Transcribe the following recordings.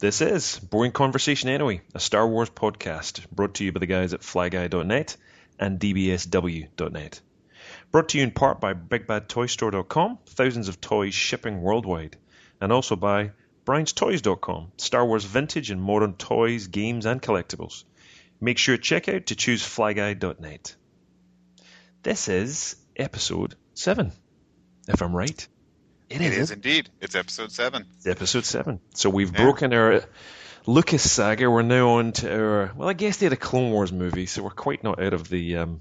This is Boring Conversation Anyway, a Star Wars podcast brought to you by the guys at flyguy.net and dbsw.net. Brought to you in part by BigBadToyStore.com, thousands of toys shipping worldwide, and also by Brian'sToys.com, Star Wars vintage and modern toys, games, and collectibles. Make sure to check out to choose flyguy.net. This is episode 7, if I'm right. It is, it is indeed. It's episode 7. It's episode 7. So we've yeah. broken our Lucas saga. We're now on to our. Well, I guess they had a Clone Wars movie, so we're quite not out of the. Um,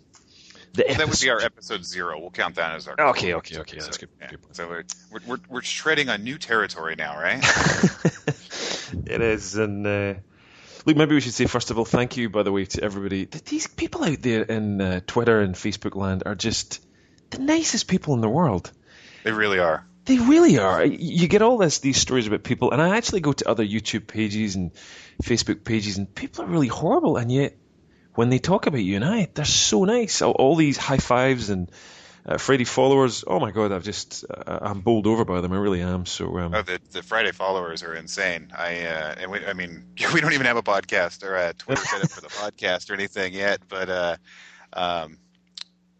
the well, that would be our episode zero. We'll count that as our. Okay, okay, okay. That's good. Yeah. So we're, we're, we're treading on new territory now, right? it is, and uh, look, maybe we should say first of all, thank you, by the way, to everybody. These people out there in uh, Twitter and Facebook land are just the nicest people in the world. They really are. They really are. You get all this these stories about people, and I actually go to other YouTube pages and Facebook pages, and people are really horrible, and yet when they talk about you and I, they're so nice. All, all these high fives and uh, Friday followers. Oh my god, I've just uh, I'm bowled over by them. I really am. So um, oh, the the Friday followers are insane. I uh, and we, I mean we don't even have a podcast or a Twitter set up for the podcast or anything yet, but uh, um,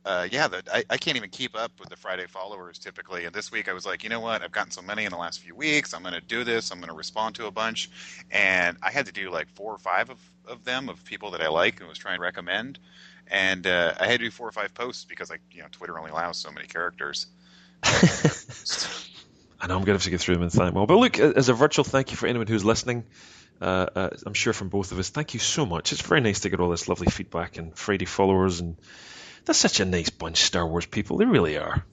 uh, yeah, the, I, I can't even keep up with the Friday followers typically. And this week I was like, you know what? I've gotten so many in the last few weeks. I'm going to do this. I'm going to respond to a bunch. And I had to do like four or five of, of them of people that I like and was trying to recommend. And uh, I had to do four or five posts because like you know Twitter only allows so many characters. I know I'm going to have to get through them in time. Well, but look, as a virtual thank you for anyone who's listening. Uh, uh, I'm sure from both of us, thank you so much. It's very nice to get all this lovely feedback and Friday followers and they're such a nice bunch, Star Wars people. They really are.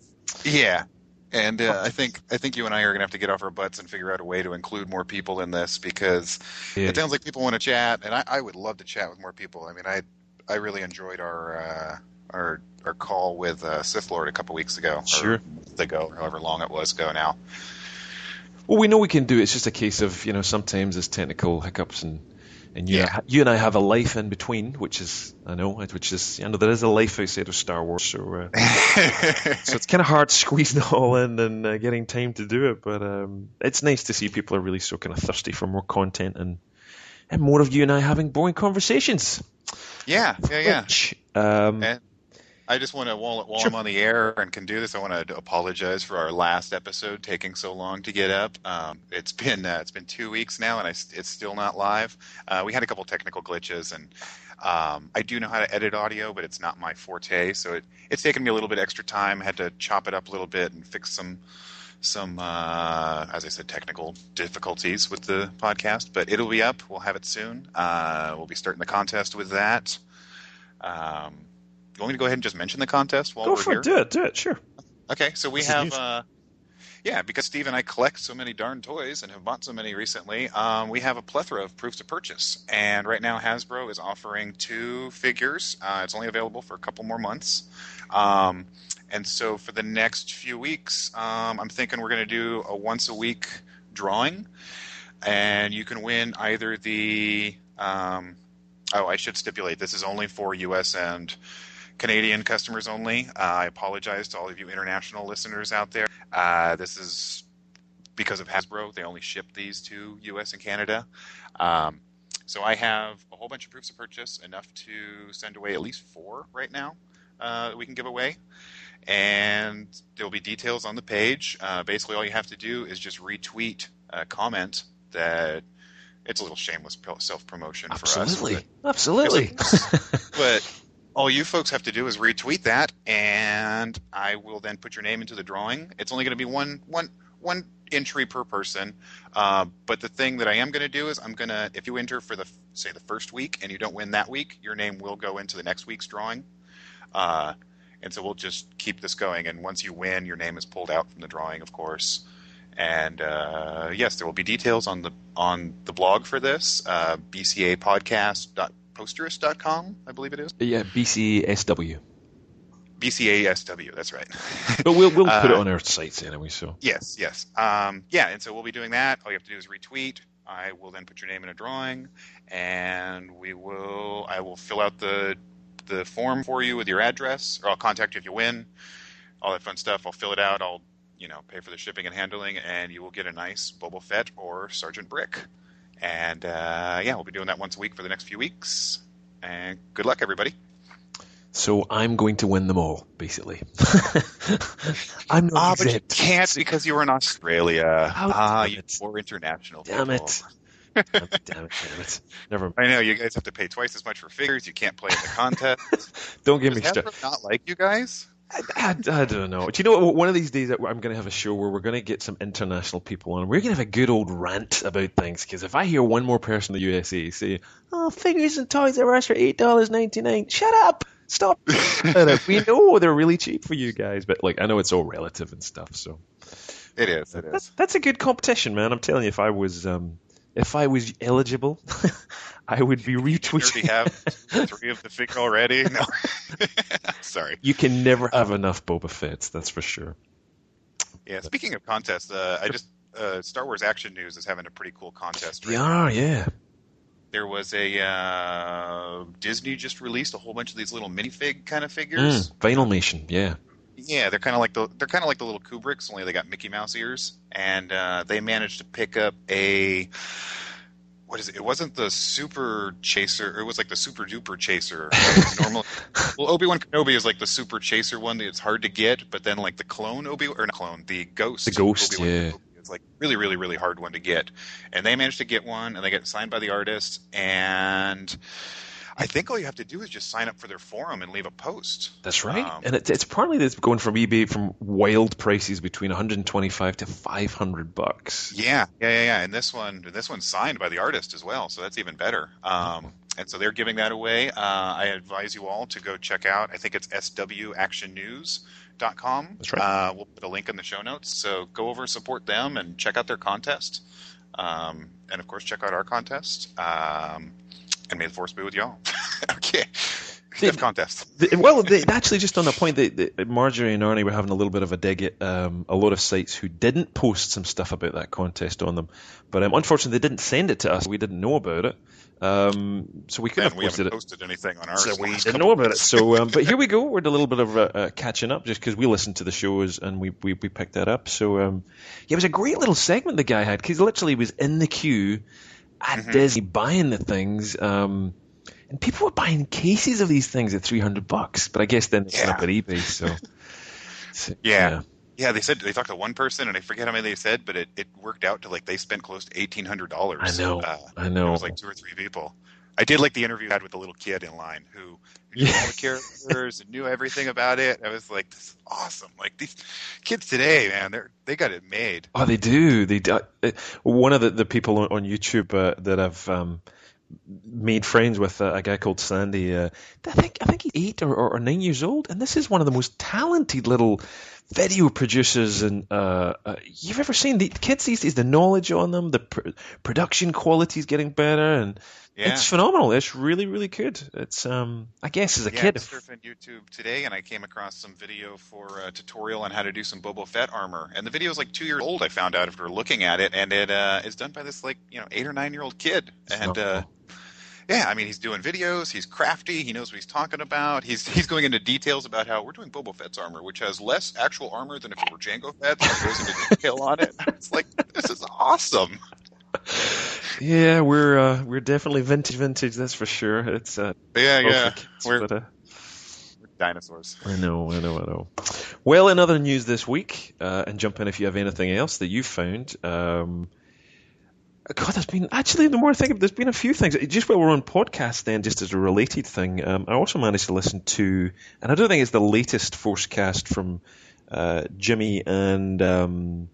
Yeah, and uh, I think I think you and I are going to have to get off our butts and figure out a way to include more people in this because yeah. it sounds like people want to chat, and I, I, would love to chat with more people. I mean, I I really enjoyed our uh, our our call with uh, Sith Lord a couple weeks ago. Sure, ago, however long it was ago now. Well, we know we can do it. It's just a case of you know sometimes there's technical hiccups and and you, yeah. you and I have a life in between, which is I know, which is you know there is a life outside of Star Wars, so uh, so it's kind of hard squeezing it all in and uh, getting time to do it. But um, it's nice to see people are really so kind of thirsty for more content and and more of you and I having boring conversations. Yeah, yeah, yeah. Which, um, and I just want to while, while sure. I'm on the air and can do this, I want to apologize for our last episode taking so long to get up. Um, it's been uh, it's been two weeks now, and I, it's still not live. Uh, we had a couple technical glitches, and um, I do know how to edit audio, but it's not my forte. So it, it's taken me a little bit extra time. I had to chop it up a little bit and fix some some uh, as I said technical difficulties with the podcast, but it'll be up. We'll have it soon. Uh, we'll be starting the contest with that. Um, you want me to go ahead and just mention the contest while go we're for here? it. Do it. Do it. Sure. Okay, so we this have. Uh, yeah, because Steve and I collect so many darn toys and have bought so many recently, um, we have a plethora of proofs of purchase. And right now, Hasbro is offering two figures. Uh, it's only available for a couple more months. Um, and so for the next few weeks, um, I'm thinking we're going to do a once a week drawing. And you can win either the. Um, oh, I should stipulate this is only for US and Canadian customers only. Uh, I apologize to all of you international listeners out there. Uh, this is because of Hasbro. They only ship these to U.S. and Canada. Um, so I have a whole bunch of proofs of purchase, enough to send away at least four right now uh, we can give away. And there will be details on the page. Uh, basically, all you have to do is just retweet a comment that it's a little shameless self promotion for us. Absolutely, absolutely. but all you folks have to do is retweet that, and I will then put your name into the drawing. It's only going to be one one one entry per person. Uh, but the thing that I am going to do is I'm going to if you enter for the say the first week and you don't win that week, your name will go into the next week's drawing. Uh, and so we'll just keep this going. And once you win, your name is pulled out from the drawing, of course. And uh, yes, there will be details on the on the blog for this, uh, bcapodcast.com posterous.com, I believe it is. Yeah, BCSW. BCASW, that's right. but we'll we'll put uh, it on our sites anyway. So yes, yes, um, yeah, and so we'll be doing that. All you have to do is retweet. I will then put your name in a drawing, and we will. I will fill out the the form for you with your address, or I'll contact you if you win. All that fun stuff. I'll fill it out. I'll you know pay for the shipping and handling, and you will get a nice Boba Fett or Sergeant Brick And uh, yeah, we'll be doing that once a week for the next few weeks. And good luck, everybody. So I'm going to win them all, basically. I'm not Ah, exempt. but you can't because you were in Australia. Oh, ah, you poor international. Damn it. damn it! Damn it! Never. mind. I know you guys have to pay twice as much for figures. You can't play in the contest. Don't give me started. Not like you guys? I, I, I don't know. Do you know what? One of these days, I'm going to have a show where we're going to get some international people on. We're going to have a good old rant about things. Because if I hear one more person in the USA say, "Oh, figures and toys are us for eight dollars ninety nine, shut up, stop." we know they're really cheap for you guys, but like I know it's all relative and stuff. So It is. It that's that's a good competition, man. I'm telling you, if I was um, if I was eligible, I would be You retweeting. have three of the figure already. No, sorry. You can never have enough Boba Fett's, that's for sure. Yeah. Speaking of contests, uh, I just uh, Star Wars Action News is having a pretty cool contest. Right now. are, yeah. There was a uh, Disney just released a whole bunch of these little minifig kind of figures. Mm, Vinylmation, yeah. Yeah, they're kind of like the they're kind of like the little Kubricks, only they got Mickey Mouse ears, and uh, they managed to pick up a what is it? It wasn't the Super Chaser, it was like the Super Duper Chaser. Normal. well, Obi Wan Kenobi is like the Super Chaser one that it's hard to get, but then like the clone Obi or not clone, the Ghost. The Ghost, Obi-Wan yeah. Kenobi is like really, really, really hard one to get, and they managed to get one, and they get signed by the artist, and. I think all you have to do is just sign up for their forum and leave a post. That's right. Um, and it, it's partly that's going from eBay from wild prices between 125 to 500 bucks. Yeah, yeah, yeah, yeah. And this one, this one's signed by the artist as well, so that's even better. Um, and so they're giving that away. Uh, I advise you all to go check out. I think it's swactionnews.com. That's right. Uh, we'll put a link in the show notes. So go over, support them, and check out their contest. Um, and of course, check out our contest. Um, and may the force be with y'all. okay. Good contest. The- well, they, actually, just on the point that, Marjorie and Arnie were having a little bit of a dig at um, a lot of sites who didn't post some stuff about that contest on them, but um, unfortunately they didn't send it to us. We didn't know about it, um, so we couldn't have posted it. posted anything on ours. So we didn't know about it. So, um, but here we go. We're a little bit of uh, uh, catching up just because we listened to the shows and we, we, we picked that up. So, um, yeah, it was a great little segment the guy had because literally he was in the queue at Mhm. Disney buying the things. Um, and people were buying cases of these things at 300 bucks. But I guess then they went up at eBay. So, so, Yeah. Yeah, they said they talked to one person, and I forget how many they said, but it, it worked out to like they spent close to eighteen hundred dollars. I know. Uh, I it was like two or three people. I did like the interview I had with the little kid in line who Yeah. All the characters and knew everything about it. I was like, this is awesome. Like these kids today, man, they're they got it made. Oh, they do. They do. One of the, the people on, on YouTube uh, that I've um, made friends with, uh, a guy called Sandy. Uh, I think I think he's eight or, or, or nine years old, and this is one of the most talented little video producers and uh, uh, you've ever seen. The kids these days, the knowledge on them, the pr- production quality is getting better, and Yeah. it's phenomenal. It's really really good. It's um, I guess as a yeah, kid, I surfing YouTube today, and I came across some video for a tutorial on how to do some Boba Fett armor. And the video is like two years old. I found out after looking at it, and it uh, is done by this like you know eight or nine year old kid. And uh, yeah, I mean he's doing videos. He's crafty. He knows what he's talking about. He's he's going into details about how we're doing Boba Fett's armor, which has less actual armor than if it were Jango Fett's. And goes into detail on it. It's like this is awesome. yeah, we're uh, we're definitely vintage vintage. That's for sure. It's uh, Yeah, yeah. kids, We're, but, uh, we're dinosaurs. I know, I know, I know. Well, in other news this week, uh, and jump in if you have anything else that you found. Um, God, there's been actually the more I think of, it, there's been a few things. Just while we're on podcast, then, just as a related thing, um, I also managed to listen to, and I don't think it's the latest Forcecast from uh, Jimmy and um,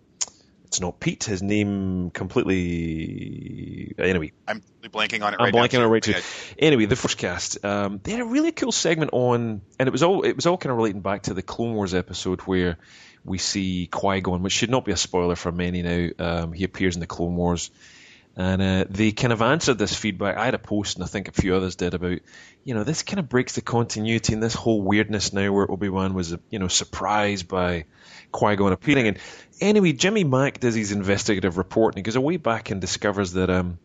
it's not Pete. His name completely. Anyway, I'm blanking on it I'm right now. blanking on it right too. Anyway, the Forcecast, um, they had a really cool segment on, and it was all it was all kind of relating back to the Clone Wars episode where we see Qui Gon, which should not be a spoiler for many now. Um, he appears in the Clone Wars, and uh, they kind of answered this feedback. I had a post, and I think a few others did about, you know, this kind of breaks the continuity and this whole weirdness now where Obi Wan was, you know, surprised by Qui Gon appearing. And anyway, Jimmy Mac does his investigative report, and he goes away back and discovers that um,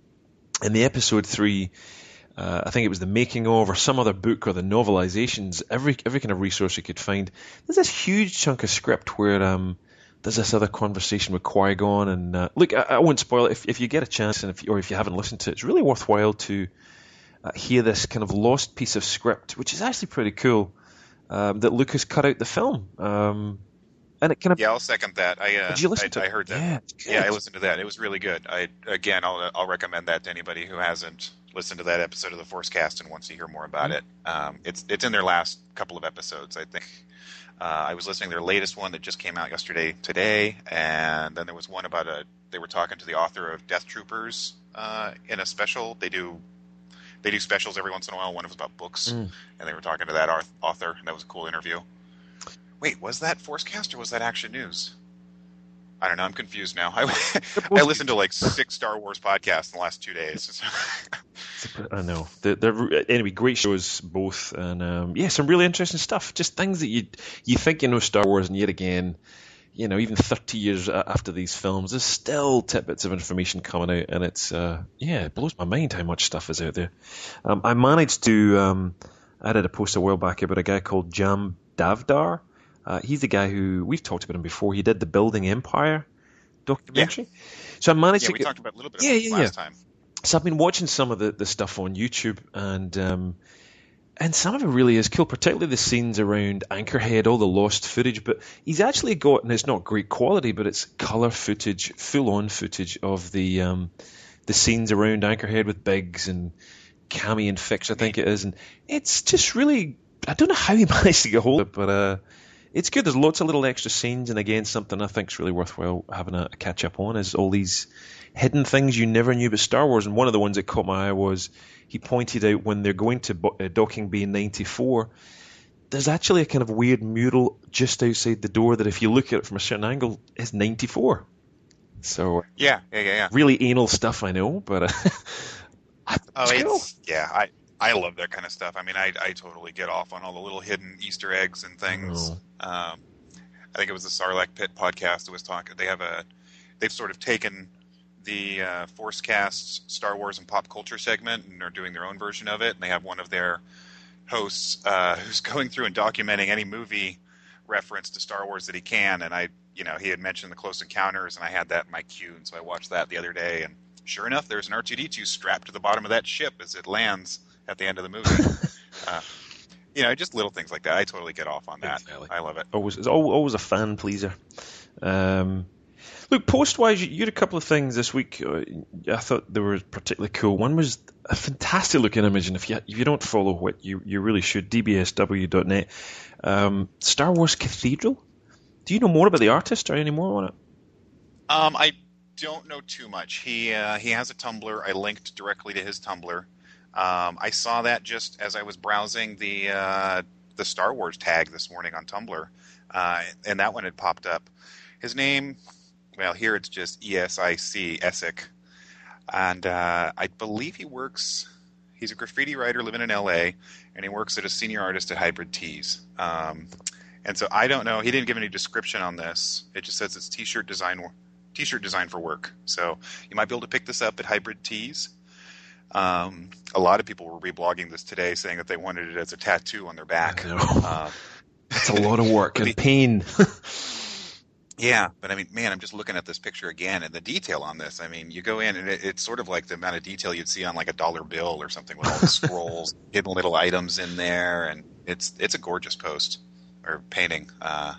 in the episode three, uh, I think it was the making of or some other book or the novelizations, every every kind of resource you could find. There's this huge chunk of script where um, there's this other conversation with Qui Gon, and uh, look, I, I, won't spoil it if, if you get a chance, and if or if you haven't listened to it, it's really worthwhile to uh, hear this kind of lost piece of script, which is actually pretty cool. Um, that Lucas cut out the film. Um, and it kind of yeah, I'll second that. I uh, did you listen I, to? I heard that. Yeah, yeah, I listened to that. It was really good. I again, I'll I'll recommend that to anybody who hasn't listened to that episode of the Force Cast and wants to hear more about mm-hmm. it. Um, it's it's in their last couple of episodes, I think. Uh, I was listening to their latest one that just came out yesterday, today, and then there was one about a. They were talking to the author of Death Troopers uh, in a special. They do they do specials every once in a while. One was about books, mm. and they were talking to that author, and that was a cool interview. Wait, was that Forcecast or was that Action News? I don't know. I'm confused now. I, I listened to like six Star Wars podcasts in the last two days. I know. They're, they're, anyway, great shows both, and um, yeah, some really interesting stuff. Just things that you you think you know Star Wars, and yet again, you know, even 30 years after these films, there's still tidbits of information coming out, and it's uh, yeah, it blows my mind how much stuff is out there. Um, I managed to um, I did a post a while back about a guy called Jam Davdar uh, he's the guy who we've talked about him before. He did the Building Empire documentary. Yeah. So I managed yeah, to. we get, talked about a little bit. Yeah, yeah, last yeah. Time. So I've been watching some of the, the stuff on YouTube, and um, and some of it really is cool, particularly the scenes around Anchorhead, all the lost footage. But he's actually got, and it's not great quality, but it's color footage, full on footage of the um, the scenes around Anchorhead with Biggs and Camie and Fix, I think it is, and it's just really. I don't know how he managed to get hold of it, but uh, it's good. There's lots of little extra scenes, and again, something I think is really worthwhile having a, a catch up on is all these hidden things you never knew about Star Wars. And one of the ones that caught my eye was he pointed out when they're going to uh, docking bay 94, there's actually a kind of weird mural just outside the door that, if you look at it from a certain angle, is 94. So yeah, yeah, yeah, yeah. Really anal stuff, I know, but uh, oh, it's cool. yeah, I I love that kind of stuff. I mean, I, I totally get off on all the little hidden Easter eggs and things. Oh. Um, I think it was the Sarlacc Pit podcast that was talking. They have a, they've sort of taken the uh, Forcecast Star Wars and pop culture segment and are doing their own version of it. And they have one of their hosts uh, who's going through and documenting any movie reference to Star Wars that he can. And I, you know, he had mentioned the Close Encounters, and I had that in my queue, and so I watched that the other day. And sure enough, there's an R2D2 strapped to the bottom of that ship as it lands at the end of the movie. uh, you know, just little things like that. I totally get off on that. Exactly. I love it. Always, it's always a fan pleaser. Um, look, post wise, you had a couple of things this week. Uh, I thought they were particularly cool. One was a fantastic looking image, and if you if you don't follow what you you really should, dbsw.net. Um, Star Wars Cathedral. Do you know more about the artist or any more on it? Um, I don't know too much. He uh, he has a Tumblr. I linked directly to his Tumblr. Um, I saw that just as I was browsing the uh, the Star Wars tag this morning on Tumblr, uh, and that one had popped up. His name, well, here it's just E S I C Essick, and uh, I believe he works. He's a graffiti writer living in L.A. and he works as a senior artist at Hybrid Tees. Um, and so I don't know. He didn't give any description on this. It just says it's t-shirt design, t-shirt design for work. So you might be able to pick this up at Hybrid Tees. Um, a lot of people were reblogging this today, saying that they wanted it as a tattoo on their back. Uh, That's a lot of work and the, pain. yeah, but I mean, man, I'm just looking at this picture again, and the detail on this. I mean, you go in, and it, it's sort of like the amount of detail you'd see on like a dollar bill or something, with all the scrolls, hidden little items in there, and it's it's a gorgeous post or painting, uh,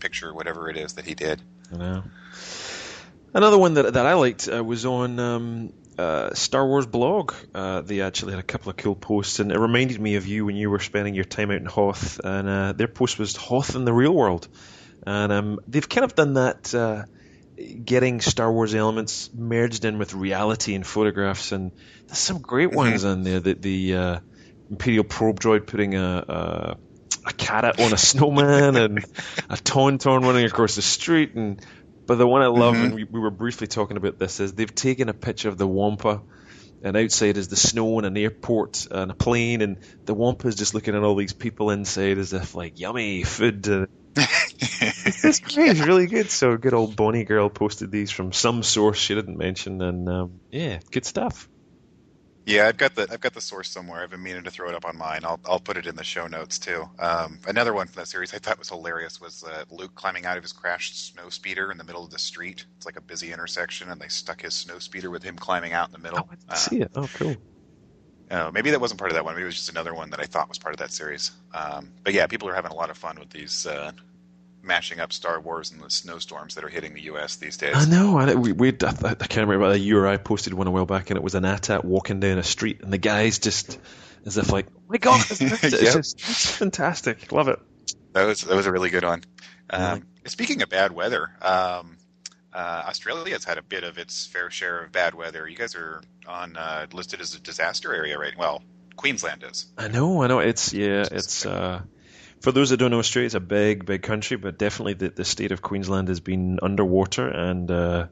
picture, whatever it is that he did. I know. Another one that that I liked uh, was on um, uh, Star Wars blog. Uh, they actually had a couple of cool posts, and it reminded me of you when you were spending your time out in Hoth. And uh, their post was Hoth in the real world, and um, they've kind of done that, uh, getting Star Wars elements merged in with reality and photographs. And there's some great mm-hmm. ones in there. The, the uh, Imperial probe droid putting a, a a cat on a snowman and a tauntaun running across the street and but the one I love, mm-hmm. and we, we were briefly talking about this, is they've taken a picture of the Wampa, and outside is the snow and an airport and a plane, and the Wampa is just looking at all these people inside as if like yummy food. Uh, it's great. It's really good. So good old Bonnie girl posted these from some source she didn't mention, and um, yeah, good stuff. Yeah, I've got the I've got the source somewhere. I've been meaning to throw it up on mine. I'll I'll put it in the show notes too. Um, another one from that series I thought was hilarious was uh, Luke climbing out of his crashed snow speeder in the middle of the street. It's like a busy intersection, and they stuck his snow speeder with him climbing out in the middle. Oh, I uh, see it. Oh, cool. Uh, maybe that wasn't part of that one. Maybe it was just another one that I thought was part of that series. Um, but yeah, people are having a lot of fun with these uh, mashing up Star Wars and the snowstorms that are hitting the U.S. these days. I know. I, we, we, I, I can't remember. You or I posted one a while back, and it was an AT-AT walking down a street, and the guy's just as if like, oh my God, it's, yep. just, it's fantastic. Love it. That was that was a really good one. Um, Speaking of bad weather, um, uh, Australia has had a bit of its fair share of bad weather. You guys are on uh, listed as a disaster area, right? Well, Queensland is. I know. I know. It's yeah. It's. Uh, for those that don't know, Australia is a big, big country, but definitely the, the state of Queensland has been underwater, and uh,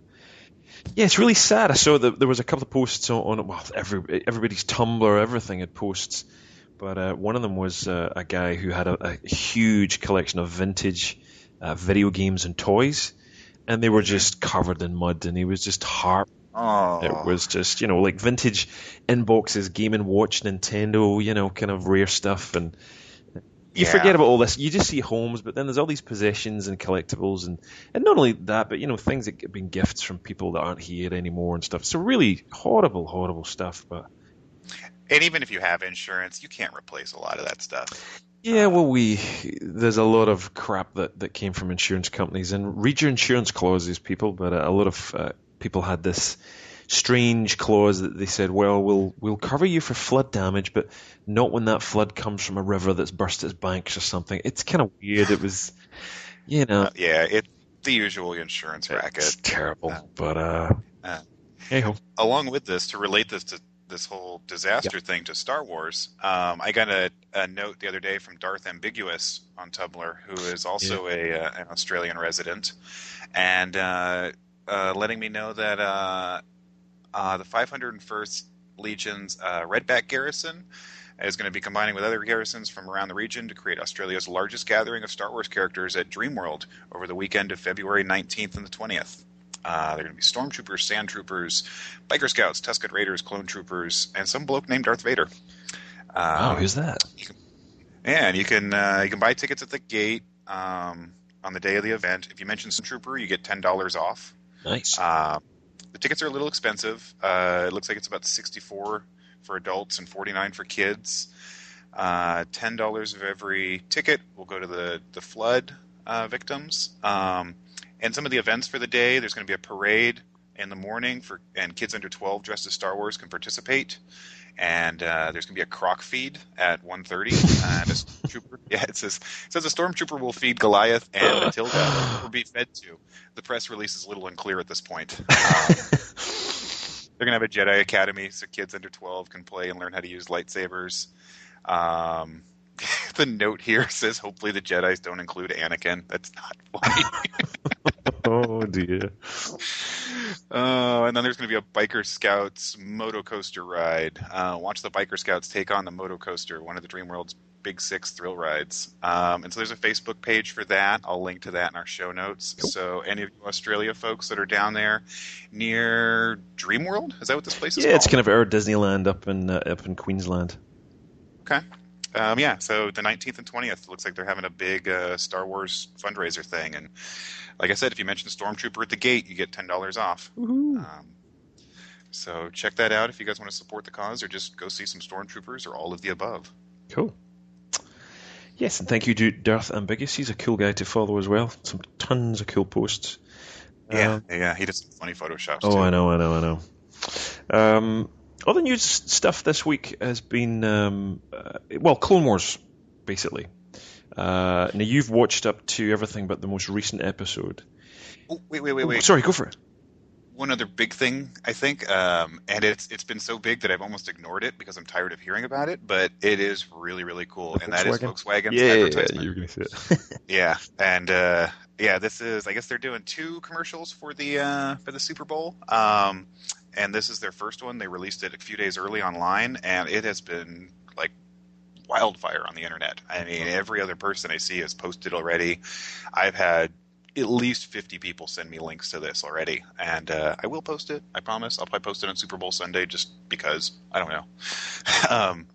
yeah, it's really sad. I saw that there was a couple of posts on, on well, every, everybody's Tumblr, everything had posts, but uh, one of them was uh, a guy who had a, a huge collection of vintage uh, video games and toys, and they were just covered in mud, and he was just heart. Oh. It was just, you know, like vintage inboxes, Game and Watch, Nintendo, you know, kind of rare stuff, and you yeah. forget about all this. You just see homes, but then there's all these possessions and collectibles, and and not only that, but you know things that have been gifts from people that aren't here anymore and stuff. So really horrible, horrible stuff. But and even if you have insurance, you can't replace a lot of that stuff. Yeah, well, we there's a lot of crap that that came from insurance companies, and read your insurance clauses, people. But a lot of uh, people had this strange clause that they said, well, we'll we'll cover you for flood damage, but not when that flood comes from a river that's burst its banks or something. It's kind of weird. It was, you know, uh, yeah, it's the usual insurance racket. It's terrible, uh, but uh, uh hey. Along with this, to relate this to this whole disaster thing to Star Wars, um, I got a, a, note the other day from Darth Ambiguous on Tumblr, who is also yeah. a uh, an Australian resident, and uh, uh, letting me know that uh, uh, the 501st Legion's uh, Redback Garrison is going to be combining with other garrisons from around the region to create Australia's largest gathering of Star Wars characters at Dreamworld over the weekend of February 19th and the 20th. Uh, they're going to be stormtroopers, sand troopers, biker scouts, Tusken Raiders, clone troopers, and some bloke named Darth Vader. Um, oh, who's that? You can, yeah, and you can uh, you can buy tickets at the gate um, on the day of the event. If you mention stormtrooper, you get ten dollars off. Nice. Uh, the tickets are a little expensive. Uh, it looks like it's about 64 for adults and 49 for kids. Uh, Ten dollars of every ticket will go to the the flood uh, victims. Um, and some of the events for the day, there's going to be a parade in the morning for and kids under 12 dressed as Star Wars can participate. And uh, there's going to be a croc feed at 1.30. and a trooper, yeah, it says it says a stormtrooper will feed Goliath and Matilda will be fed to. The press release is a little unclear at this point. Um, they're going to have a Jedi Academy so kids under 12 can play and learn how to use lightsabers. Um, the note here says hopefully the Jedi's don't include Anakin. That's not funny. oh dear. Uh, and then there's going to be a biker scouts moto coaster ride. Uh, watch the biker scouts take on the moto coaster, one of the Dream World's big six thrill rides. Um, and so there's a Facebook page for that. I'll link to that in our show notes. Cool. So any of you Australia folks that are down there near Dream World, is that what this place is? Yeah, called? it's kind of our Disneyland up in uh, up in Queensland. Okay. Um, yeah, so the 19th and 20th looks like they're having a big uh, Star Wars fundraiser thing, and like I said, if you mention Stormtrooper at the gate, you get ten dollars off. Um, so check that out if you guys want to support the cause, or just go see some Stormtroopers, or all of the above. Cool. Yes, and thank you to Darth Ambiguous. He's a cool guy to follow as well. Some tons of cool posts. Yeah, um, yeah, he does some funny photoshops. Oh, too. I know, I know, I know. Um, other news stuff this week has been um, uh, well, Clone Wars, basically. Uh, now you've watched up to everything but the most recent episode. Oh, wait, wait, wait, wait. Oh, sorry, go for it. One other big thing, I think, um, and it's it's been so big that I've almost ignored it because I'm tired of hearing about it. But it is really, really cool, the and Volkswagen? that is Volkswagen's yeah, advertisement. Yeah, you're gonna see it. yeah, and uh, yeah, this is. I guess they're doing two commercials for the uh, for the Super Bowl. Um, and this is their first one. They released it a few days early online, and it has been like wildfire on the internet. I mean, every other person I see has posted already. I've had at least 50 people send me links to this already, and uh, I will post it. I promise. I'll probably post it on Super Bowl Sunday just because I don't know. um,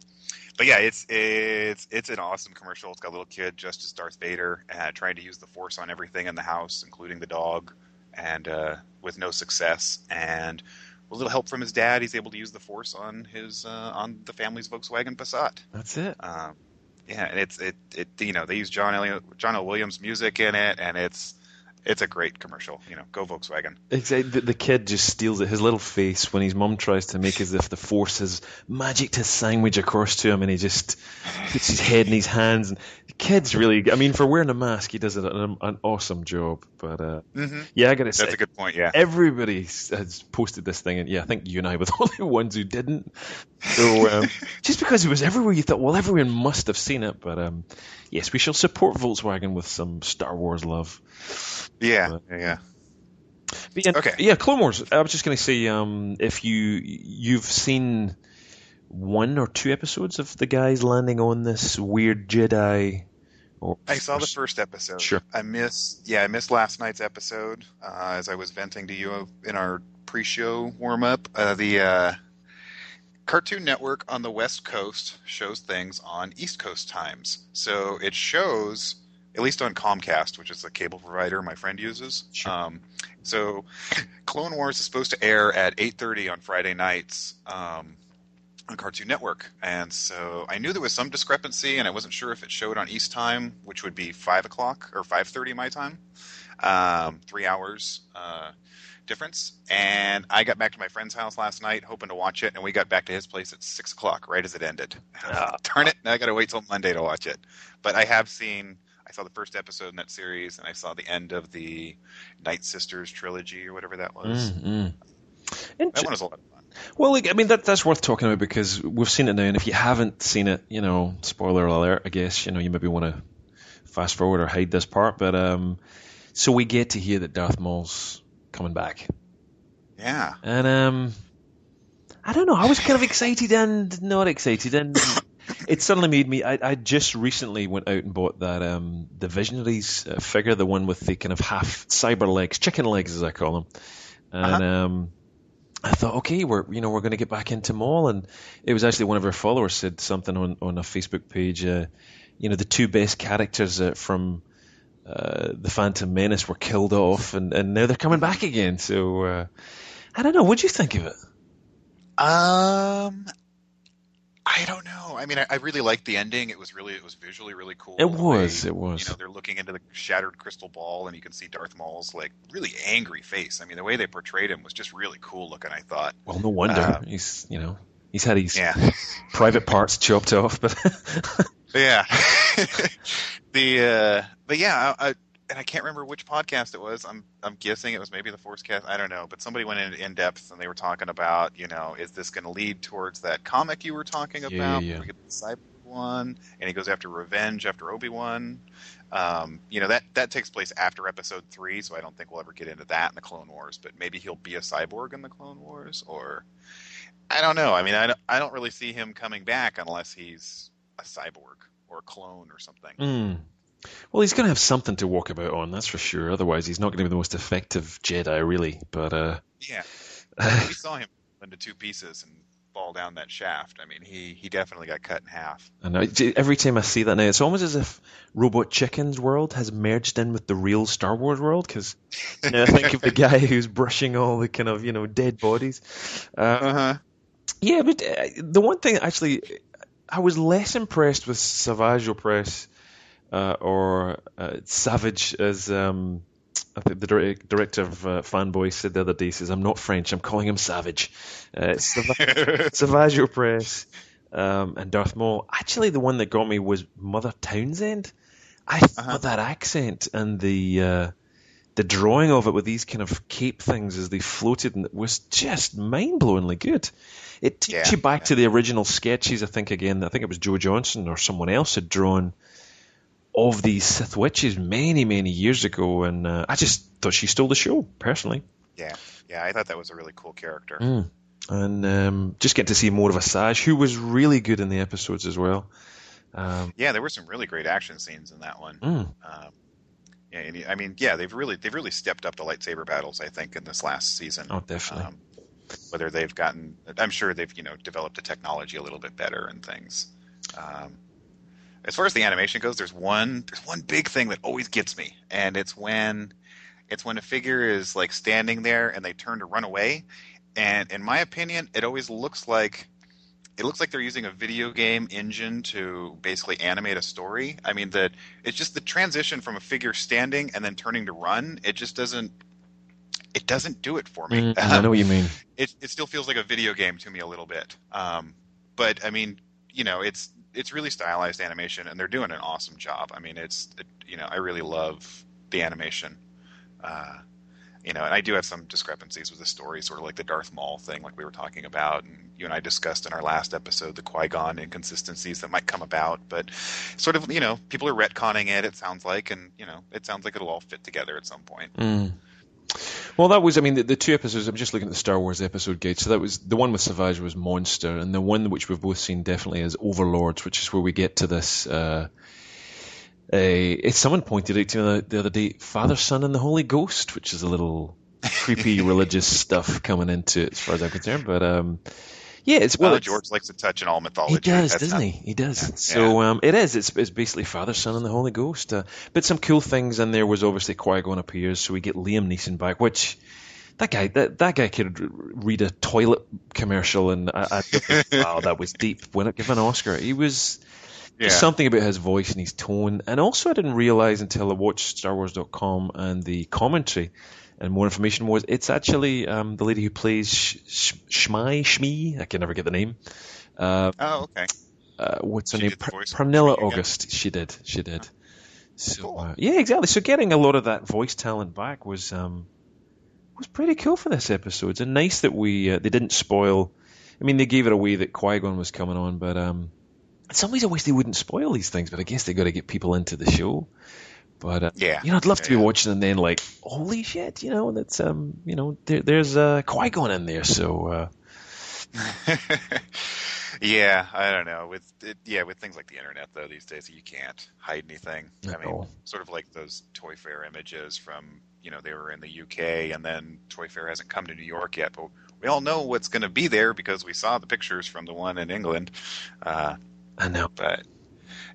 but yeah, it's it's it's an awesome commercial. It's got a little kid dressed as Darth Vader uh, trying to use the Force on everything in the house, including the dog, and uh, with no success. And with a little help from his dad, he's able to use the Force on his uh, on the family's Volkswagen Passat. That's it. Um, yeah, and it's it it you know they use John Elliott, John L. Williams music in it, and it's it's a great commercial. You know, go Volkswagen. Exactly. The, the, kid just steals it. His little face when his mum tries to make as if the force has magicked his sandwich across to him, and he just puts his head in his hands. And the kid's really. I mean, for wearing a mask, he does an, an awesome job. But uh, mm-hmm. yeah, I gotta say, that's a good point. Yeah, everybody has posted this thing, and yeah, I think you and I were the only ones who didn't. So um, just because it was everywhere, you thought, well, everyone must have seen it. But um, yes, we shall support Volkswagen with some Star Wars love. Yeah, but, yeah. But yeah, okay. Yeah, Clone Wars. I was just going to say, um, if you you've seen one or two episodes of the guys landing on this weird Jedi. Or, I saw the first episode. Sure. I missed. Yeah, I missed last night's episode uh, as I was venting to you in our pre-show warm-up. Uh, the uh, Cartoon Network on the West Coast shows things on East Coast times, so it shows at least on Comcast, which is the cable provider my friend uses. Sure. Um, so, Clone Wars is supposed to air at 8:30 on Friday nights um, on Cartoon Network, and so I knew there was some discrepancy, and I wasn't sure if it showed on East time, which would be five o'clock or 5:30 my time, um, three hours. Uh, difference. And I got back to my friend's house last night, hoping to watch it, and we got back to his place at six o'clock, right as it ended. Uh, Darn it! Now I got to wait till Monday to watch it. But I have seen I saw the first episode in that series, and I saw the end of the Night Sisters trilogy or whatever that was. Mm-hmm. That one was a lot of fun. Well, like, I mean, that that's worth talking about because we've seen it now, and if you haven't seen it, you know, spoiler alert, I guess, you know, you maybe want to fast forward or hide this part, but um, so we get to hear that Darth Maul's coming back. Yeah. And um, I don't know, I was kind of excited and not excited, and it suddenly made me. I, I just recently went out and bought that um, the Visionaries uh, figure, the one with the kind of half cyber legs, chicken legs as I call them, and Uh-huh. um, I thought, okay, we're you know we're going to get back into Maul, and it was actually one of our followers said something on on a Facebook page. Uh, you know, the two best characters uh, from uh, the Phantom Menace were killed off, and, and now they're coming back again. So uh, I don't know. What do you think of it? Um, I don't know. I mean, I, I really liked the ending. It was really, it was visually really cool. It was, way, it was. You know, they're looking into the shattered crystal ball, and you can see Darth Maul's like really angry face. I mean, the way they portrayed him was just really cool looking. I thought. Well, no wonder Uh, he's you know he's had his Yeah. private parts chopped off, but Yeah. the uh but yeah, I, I and I can't remember which podcast it was. I'm I'm guessing it was maybe the Forcecast. I don't know, but somebody went in in depth and they were talking about, you know, is this going to lead towards that comic you were talking about? yeah, yeah. We get the Cyber one, and he goes after revenge after Obi Wan. Um, you know that that takes place after Episode three, so I don't think we'll ever get into that in the Clone Wars. But maybe he'll be a cyborg in the Clone Wars, or I don't know. I mean, I don't, I don't really see him coming back unless he's a cyborg or a clone or something. Hmm. Well, he's going to have something to walk about on, that's for sure. Otherwise, he's not going to be the most effective Jedi, really. But uh, Yeah, we saw him into two pieces and fall down that shaft. I mean, he he definitely got cut in half. I, every time I see that now, it's almost as if Robot Chicken's world has merged in with the real Star Wars world. Because you know, I think of the guy who's brushing all the kind of you know dead bodies. Uh, Uh huh. Yeah, but uh, the one thing actually, I was less impressed with Savage Opress uh, or uh, Savage as um, I think the dir- director of uh, Fanboy said the other day. Says, "I'm not French. I'm calling him Savage." Uh, Sav- Savage Opress um, and Darth Maul. Actually, the one that got me was Mother Talzin. I thought Uh-huh. that accent and the uh, the drawing of it with these kind of cape things as they floated and it was just mind blowingly good. It takes Yeah, you back yeah. to the original sketches. I think again, I think it was Joe Johnston or someone else had drawn of these Sith witches many many years ago, and uh, I just thought she stole the show personally. yeah, yeah. I thought that was a really cool character. Mm. And um, just get to see more of Asajj, who was really good in the episodes as well. Um, Yeah, there were some really great action scenes in that one. mm. Um, Yeah, I mean, yeah, they've really they've really stepped up the lightsaber battles. I think in this last season. Oh, definitely. Um, whether they've gotten, I'm sure they've you know developed the technology a little bit better and things. Um, as far as the animation goes, there's one there's one big thing that always gets me, and it's when it's when a figure is like standing there and they turn to run away, and in my opinion, it always looks like it looks like they're using a video game engine to basically animate a story. I mean that it's just the transition from a figure standing and then turning to run. It just doesn't it doesn't do it for me. Mm, I know what you mean. It it still feels like a video game to me a little bit. Um, but I mean, you know, it's it's really stylized animation, and they're doing an awesome job. I mean, it's it, you know, I really love the animation. Uh, you know, and I do have some discrepancies with the story, sort of like the Darth Maul thing, like we were talking about, and you and I discussed in our last episode the Qui Gon inconsistencies that might come about. But sort of, you know, people are retconning it. It sounds like, and you know, it sounds like it'll all fit together at some point. Mm. Well, that was, I mean, the, the, two episodes. I'm just looking at the Star Wars episode guide. So that was the one with Savage was Monster, and the one which we've both seen definitely is Overlords, which is where we get to this. Uh, uh, someone pointed out to me the, the other day, Father, Son, and the Holy Ghost, which is a little creepy religious stuff coming into it, as far as I'm concerned. But um, yeah, it's well. Uh, George likes to touch in all mythology. He does, That's doesn't not, he? He does. Yeah. So um, it is. It's, it's basically Father, Son, and the Holy Ghost. Uh, but some cool things in there was obviously Qui Gon appears, so we get Liam Neeson back, which that guy that that guy could read a toilet commercial, and I, I wow, that was deep. When it give an Oscar, he was yeah. something about his voice and his tone. And also, I didn't realize until I watched StarWars.com and the commentary and more information was it's actually um, the lady who plays Sh- Shmai Shmi. I can never get the name. Uh, oh, okay. Uh, what's her she name? Pernilla August. She did. She did. So cool. uh, yeah, exactly. So getting a lot of that voice talent back was um, was pretty cool for this episode. It's nice that we uh, they didn't spoil. I mean, they gave it away that Qui Gon was coming on, but um, in some ways, I wish they wouldn't spoil these things, but I guess they got to get people into the show. But uh, yeah, you know, I'd love yeah, to be watching and then like, holy shit, you know, that's um, you know, there, there's uh, Qui Gon in there, so. Uh... yeah, I don't know. With it, yeah, with things like the internet though, these days you can't hide anything. No. I mean, sort of like those Toy Fair images from you know they were in the UK and then Toy Fair hasn't come to New York yet, but we all know what's going to be there because we saw the pictures from the one in England. Uh, I know. But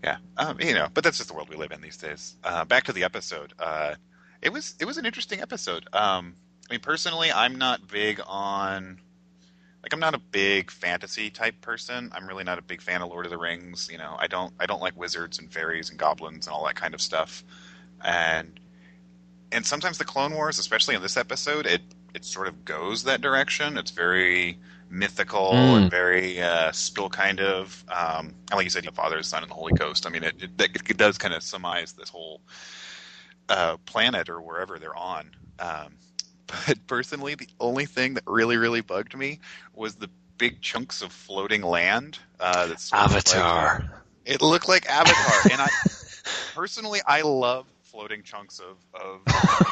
yeah, um, you know, but that's just the world we live in these days. Uh, back to the episode. Uh, it was it was an interesting episode. Um, I mean, personally, I'm not big on like I'm not a big fantasy type person. I'm really not a big fan of Lord of the Rings. You know, I don't I don't like wizards and fairies and goblins and all that kind of stuff. And and sometimes the Clone Wars, especially in this episode, it it sort of goes that direction. It's very mythical mm. and very uh, still kind of um, like you said, the Father, the Son, and the Holy Ghost. I mean, it, it, it does kind of surmise this whole uh, planet or wherever they're on. Um, but personally, the only thing that really, really bugged me was the big chunks of floating land. Uh, that's Avatar. Like, it looked like Avatar, and I personally, I love floating chunks of, of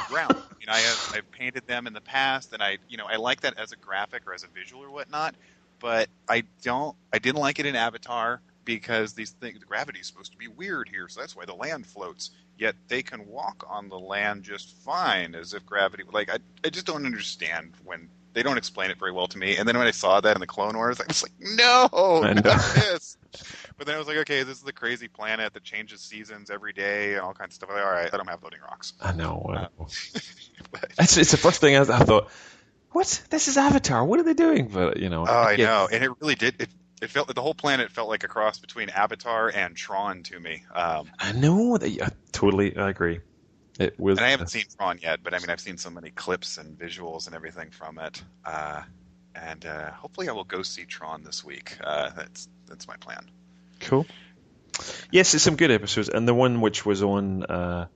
ground. You know, I have I've painted them in the past, and I you know I like that as a graphic or as a visual or whatnot. But I don't. I didn't like it in Avatar because these things, the gravity is supposed to be weird here, so that's why the land floats. Yet they can walk on the land just fine, as if gravity. Like I, I just don't understand when they don't explain it very well to me. And then when I saw that in the Clone Wars, I was like, no, not this. But then I was like, okay, this is the crazy planet that changes seasons every day and all kinds of stuff. Like, all right, I don't have floating rocks. I know. I know. Uh, it's, it's the first thing I, I, thought. What? This is Avatar. What are they doing? But you know. Oh, I yeah. know, and it really did. It, it felt the whole planet felt like a cross between Avatar and Tron to me. Um, I know. That, I totally I agree. It was. And I haven't uh, seen Tron yet, but I mean, I've seen so many clips and visuals and everything from it. Uh, and uh, hopefully, I will go see Tron this week. Uh, that's that's my plan. Cool. Yes, it's some good episodes, and the one which was on uh,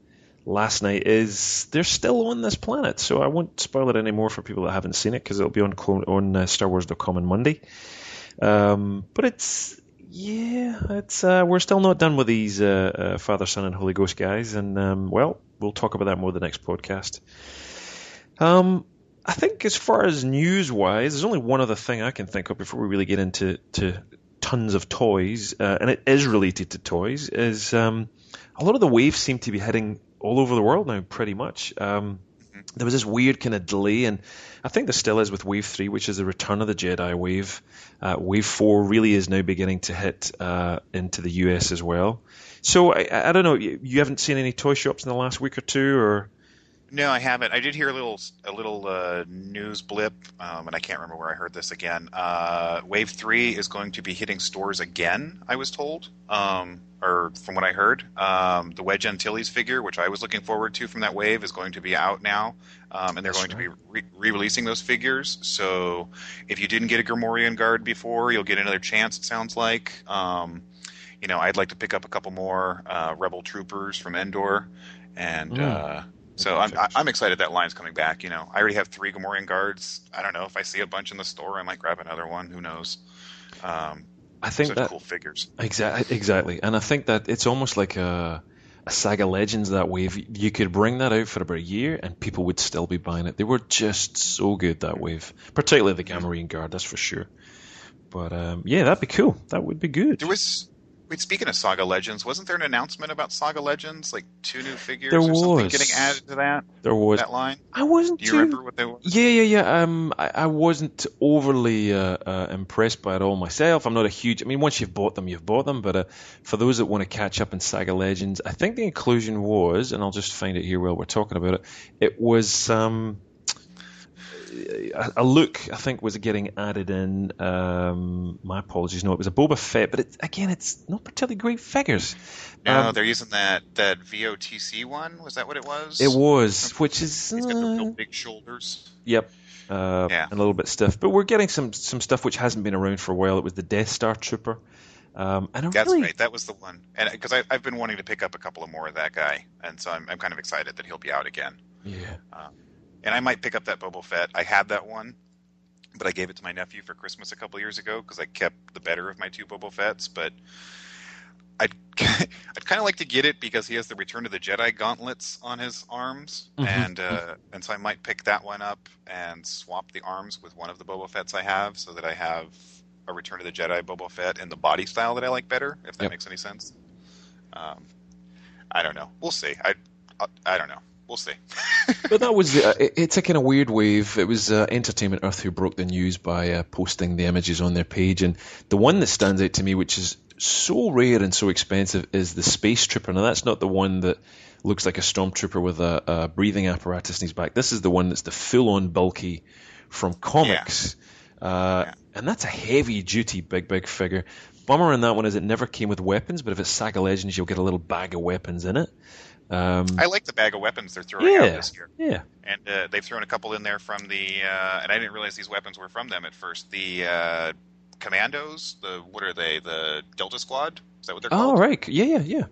last night is they're still on this planet, so I won't spoil it anymore for people that haven't seen it because it'll be on on uh, StarWars.com on Monday. Um, but it's yeah, it's uh, we're still not done with these uh, uh, Father, Son, and Holy Ghost guys, and um, well, we'll talk about that more the next podcast. Um, I think as far as news wise, there's only one other thing I can think of before we really get into to tons of toys, uh, and it is related to toys, is um, a lot of the waves seem to be heading all over the world now, pretty much. Um, there was this weird kind of delay, and I think there still is with Wave 3, which is the Return of the Jedi wave. Uh, wave 4 really is now beginning to hit uh, into the US as well. So I, I don't know, you, haven't seen any toy shops in the last week or two, or no, I haven't. I did hear a little a little uh, news blip, um, and I can't remember where I heard this again. Uh, Wave three is going to be hitting stores again. I was told, um, or from what I heard, um, the Wedge Antilles figure, which I was looking forward to from that wave, is going to be out now, um, and they're That's going right. to be re releasing those figures. So if you didn't get a Gamorrean guard before, you'll get another chance. It sounds like. Um, you know, I'd like to pick up a couple more uh, Rebel troopers from Endor, and. Mm so I'm I'm excited that line's coming back. You know, I already have three Gamorrean guards. I don't know if I see a bunch in the store, I might grab another one. Who knows? Um, I think that cool figures. Exactly, exactly, and I think that it's almost like a, a Saga Legends that wave. You could bring that out for about a year, and people would still be buying it. They were just so good that wave, particularly the Gamorrean guard. That's for sure. But um, yeah, that'd be cool. That would be good. There was Wait, speaking of Saga Legends, wasn't there an announcement about Saga Legends, like two new figures there or was. something getting added to that? There was that line. I wasn't. Do you too... remember what they were? Yeah, yeah, yeah. Um, I, I wasn't overly uh, uh, impressed by it all myself. I'm not a huge. I mean, once you've bought them, you've bought them. But uh, for those that want to catch up in Saga Legends, I think the inclusion was, and I'll just find it here while we're talking about it. It was um, a look I think was getting added in. Um, my apologies, no, it was a Boba Fett, but it, again, it's not particularly great figures. No, um, they're using that that VOTC one. Was that what it was? It was, which is he's got the real big shoulders. Yep. Uh, yeah. a little bit stiff, but we're getting some some stuff which hasn't been around for a while. It was the Death Star Trooper. Um, and That's really... right. That was the one, and because I've been wanting to pick up a couple of more of that guy, and so I'm, I'm kind of excited that he'll be out again. Yeah. Um, and I might pick up that Boba Fett. I had that one, but I gave it to my nephew for Christmas a couple years ago because I kept the better of my two Boba Fetts. But I'd I'd kind of like to get it because he has the Return of the Jedi gauntlets on his arms, mm-hmm. and uh, and so I might pick that one up and swap the arms with one of the Boba Fetts I have, so that I have a Return of the Jedi Boba Fett in the body style that I like better, if that yep. makes any sense. Um, I don't know. We'll see. I I, I don't know we'll see. but that was uh, it's a kind of weird wave. It was uh, Entertainment Earth who broke the news by uh, posting the images on their page, and the one that stands out to me, which is so rare and so expensive, is the Space Trooper. Now that's not the one that looks like a stormtrooper with a, a breathing apparatus in his back. This is the one that's the full-on bulky from comics. Yeah. Uh, yeah. And that's a heavy duty big, big figure. Bummer in that one is it never came with weapons, but if it's Saga Legends, you'll get a little bag of weapons in it. Um, I like the bag of weapons they're throwing yeah, out this year. Yeah, and uh, they've thrown a couple in there from the, uh, and I didn't realize these weapons were from them at first. The uh, Commandos, the what are they? The Delta Squad? Is that what they're called? Oh, right. Yeah, yeah, yeah.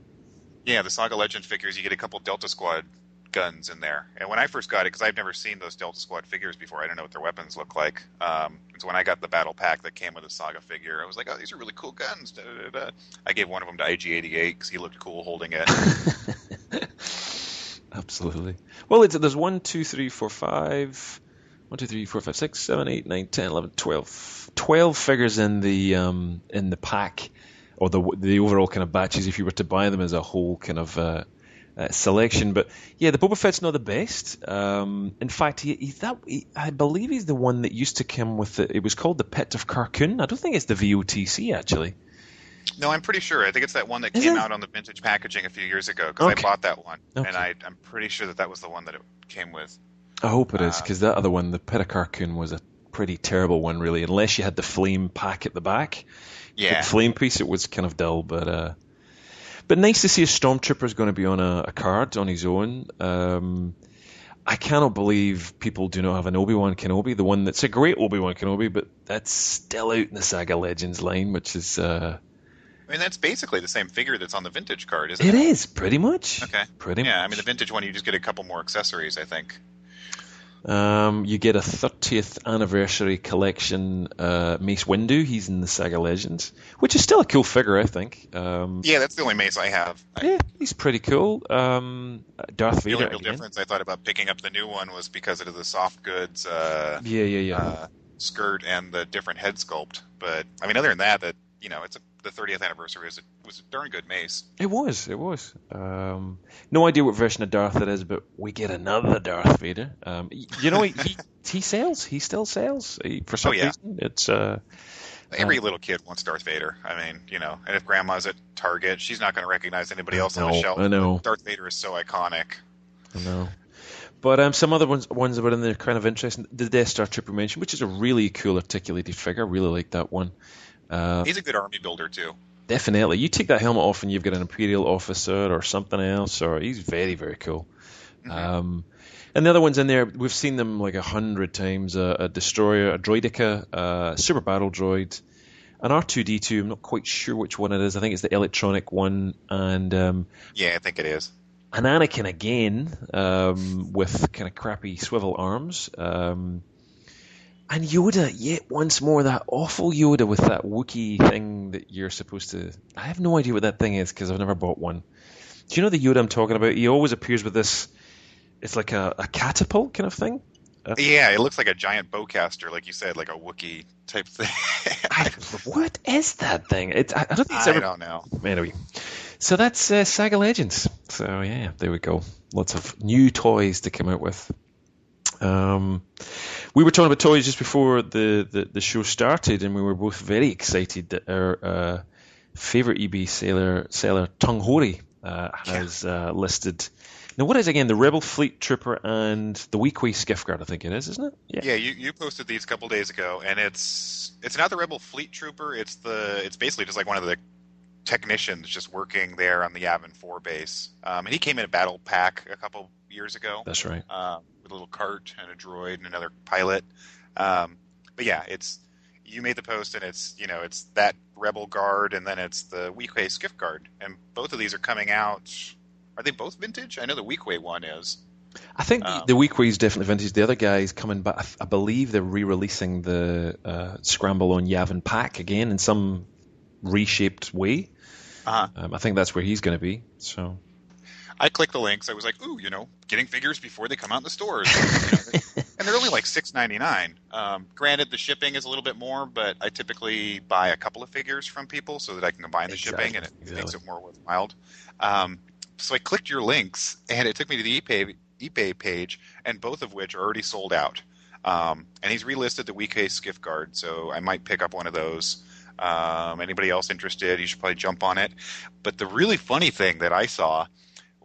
Yeah, the Saga Legend figures. You get a couple Delta Squad guns in there. And when I first got it, because I've never seen those Delta Squad figures before, I don't know what their weapons look like. Um, so when I got the battle pack that came with the Saga figure, I was like, "Oh, these are really cool guns." Da, da, da. I gave one of them to IG88 because he looked cool holding it. Absolutely. Well, it's, there's one, two, three, four, five. One, two, three, four, five, six, seven, eight, nine, ten, eleven, twelve. Twelve figures in the um, in the pack, or the the overall kind of batches. If you were to buy them as a whole kind of uh, uh, selection, but yeah, the Boba Fett's not the best. Um, in fact, he, he's that he, I believe he's the one that used to come with the. It was called the Pit of Carkoon. I don't think it's the VOTC actually. No, I'm pretty sure. I think it's that one that Is came it? out on the vintage packaging a few years ago because okay. I bought that one, okay. and I, am pretty sure that that was the one that it came with. I hope it is because uh, that other one, the Pit of was a pretty terrible one, really. Unless you had the flame pack at the back, yeah, the flame piece, it was kind of dull, but uh, but nice to see a stormtrooper is going to be on a, a card on his own. Um, I cannot believe people do not have an Obi Wan Kenobi, the one that's a great Obi Wan Kenobi, but that's still out in the Saga Legends line, which is uh, I mean, that's basically the same figure that's on the vintage card, isn't it? It is pretty much. Okay. Pretty. Yeah, much. I mean, the vintage one, you just get a couple more accessories, I think. Um, you get a 30th anniversary collection uh, Mace Windu. He's in the Saga Legends, which is still a cool figure, I think. Um, yeah, that's the only Mace I have. Yeah, he's pretty cool. Um, Darth Vader. The only real again. difference I thought about picking up the new one was because of the soft goods. Uh, yeah, yeah, yeah. Uh, skirt and the different head sculpt, but I mean, other than that, that you know, it's a the 30th anniversary was a, was a darn good mace. It was. It was. Um, no idea what version of Darth it is, but we get another Darth Vader. Um, you know, he, he, he sells. He still sells. He, for some oh, yeah. reason, it's. Uh, Every uh, little kid wants Darth Vader. I mean, you know, and if Grandma's at Target, she's not going to recognize anybody else know, on the shelf. I know. Darth Vader is so iconic. I know. But um, some other ones ones that were in there kind of interesting. The Death Star Trooper Mansion, which is a really cool articulated figure. I really like that one. Uh, He's a good army builder too. Definitely. You take that helmet off and you've got an Imperial officer or something else, or he's very, very cool. Mm-hmm. Um, and the other ones in there, we've seen them like a hundred times. Uh, a destroyer, a droideka, uh, super battle droid, an R2D2. I'm not quite sure which one it is. I think it's the electronic one, and um, yeah, I think it is. An Anakin again um, with kind of crappy swivel arms. Um, and Yoda, yet once more, that awful Yoda with that Wookiee thing that you're supposed to. I have no idea what that thing is because I've never bought one. Do you know the Yoda I'm talking about? He always appears with this. It's like a, a catapult kind of thing. Uh, yeah, it looks like a giant bowcaster, like you said, like a Wookiee type thing. I, what is that thing? It, I, I, don't think it's ever. I don't know. Anyway, so that's uh, Saga Legends. So yeah, there we go. Lots of new toys to come out with. Um, we were talking about toys just before the, the, the, show started, and we were both very excited that our uh, favorite eBay seller, seller Tung Hori, uh, has yeah. uh, listed. Now, what is again the Rebel Fleet Trooper and the Weequay Skiff Guard? I think it is, isn't it? Yeah. Yeah, you, you posted these a couple days ago, and it's it's not the Rebel Fleet Trooper. It's the it's basically just like one of the technicians just working there on the Yavin Four base, um, and he came in a battle pack a couple years ago. That's right. Um, with a little cart and a droid and another pilot. Um, but yeah, it's you made the post and it's you know it's that Rebel Guard and then it's the Weequay Skiff Guard, and both of these are coming out. Are they both vintage? I know the Weequay one is. I think um, the Weequay is definitely vintage. The other guys coming back. I, I believe they're re-releasing the uh, Scramble on Yavin pack again in some reshaped way. Uh-huh. Um, I think that's where he's going to be. So I clicked the links. I was like, ooh, you know, getting figures before they come out in the stores. and they're only like six ninety nine. Um, granted, the shipping is a little bit more, but I typically buy a couple of figures from people so that I can combine the exactly. shipping, and it exactly. makes it more worthwhile. Um, so I clicked your links, and it took me to the eBay, eBay page, and both of which are already sold out. Um, and he's relisted the Weequay Skiff Guard, so I might pick up one of those. Um, anybody else interested? You should probably jump on it. But the really funny thing that I saw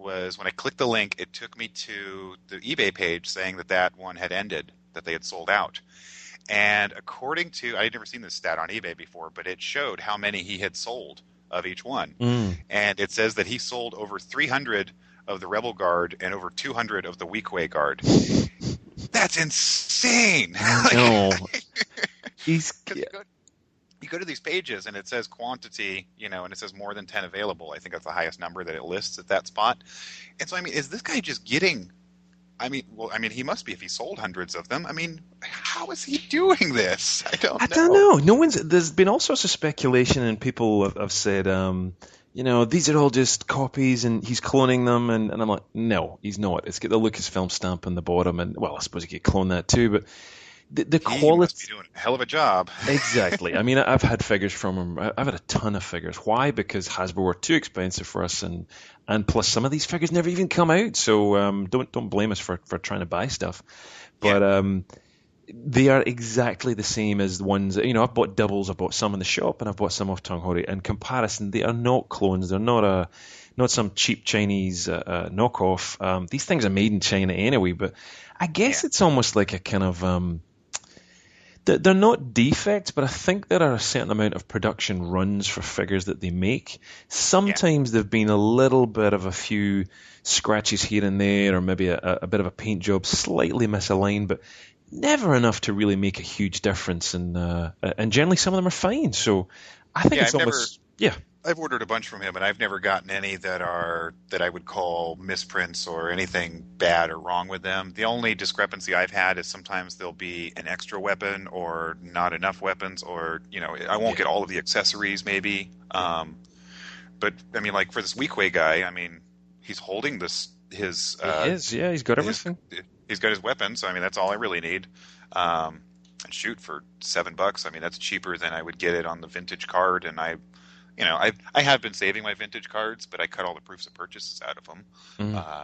was when I clicked the link, it took me to the eBay page saying that that one had ended, that they had sold out. And according to, I had never seen this stat on eBay before, but it showed how many he had sold of each one. Mm. And it says that he sold over 300 of the Rebel Guard and over 200 of the Weequay Guard. That's insane! No. He's. You go to these pages and it says quantity, you know, and it says more than 10 available. I think that's the highest number that it lists at that spot. And so, I mean, is this guy just getting. I mean, well, I mean, he must be if he sold hundreds of them. I mean, how is he doing this? I don't. I know. don't know. No one's. There's been all sorts of speculation, and people have, have said, um, you know, these are all just copies, and he's cloning them. And, and I'm like, no, he's not. It's got the Lucasfilm stamp on the bottom, and well, I suppose he could clone that too, but the, the he quality. Must be doing a hell of a job. exactly. I mean, I've had figures from him. I've had a ton of figures. Why? Because Hasbro were too expensive for us, and and plus some of these figures never even come out. So um, don't don't blame us for for trying to buy stuff. But yeah. um, they are exactly the same as the ones. You know, I've bought doubles. I've bought some in the shop, and I've bought some off Tung Hori. In comparison, they are not clones. They're not a not some cheap Chinese uh, uh, knockoff. Um, these things are made in China anyway. But I guess yeah. it's almost like a kind of um, they're not defects, but I think there are a certain amount of production runs for figures that they make. Sometimes yeah. there've been a little bit of a few scratches here and there, or maybe a, a, bit of a paint job slightly misaligned, but never enough to really make a huge difference. And uh, and generally, some of them are fine. So I think yeah, it's I've almost never, yeah. I've ordered a bunch from him, and I've never gotten any that are that I would call misprints or anything bad or wrong with them. The only discrepancy I've had is sometimes there'll be an extra weapon or not enough weapons, or you know, I won't get all of the accessories maybe. Um, but I mean, like for this Weequay guy, I mean, he's holding this his. Uh, he is, yeah, he's got everything. His, he's got his weapon, so I mean, that's all I really need. Um, and shoot for seven bucks. I mean, that's cheaper than I would get it on the vintage card, and I you know, I I have been saving my vintage cards, but I cut all the proofs of purchases out of them. Mm-hmm. Uh,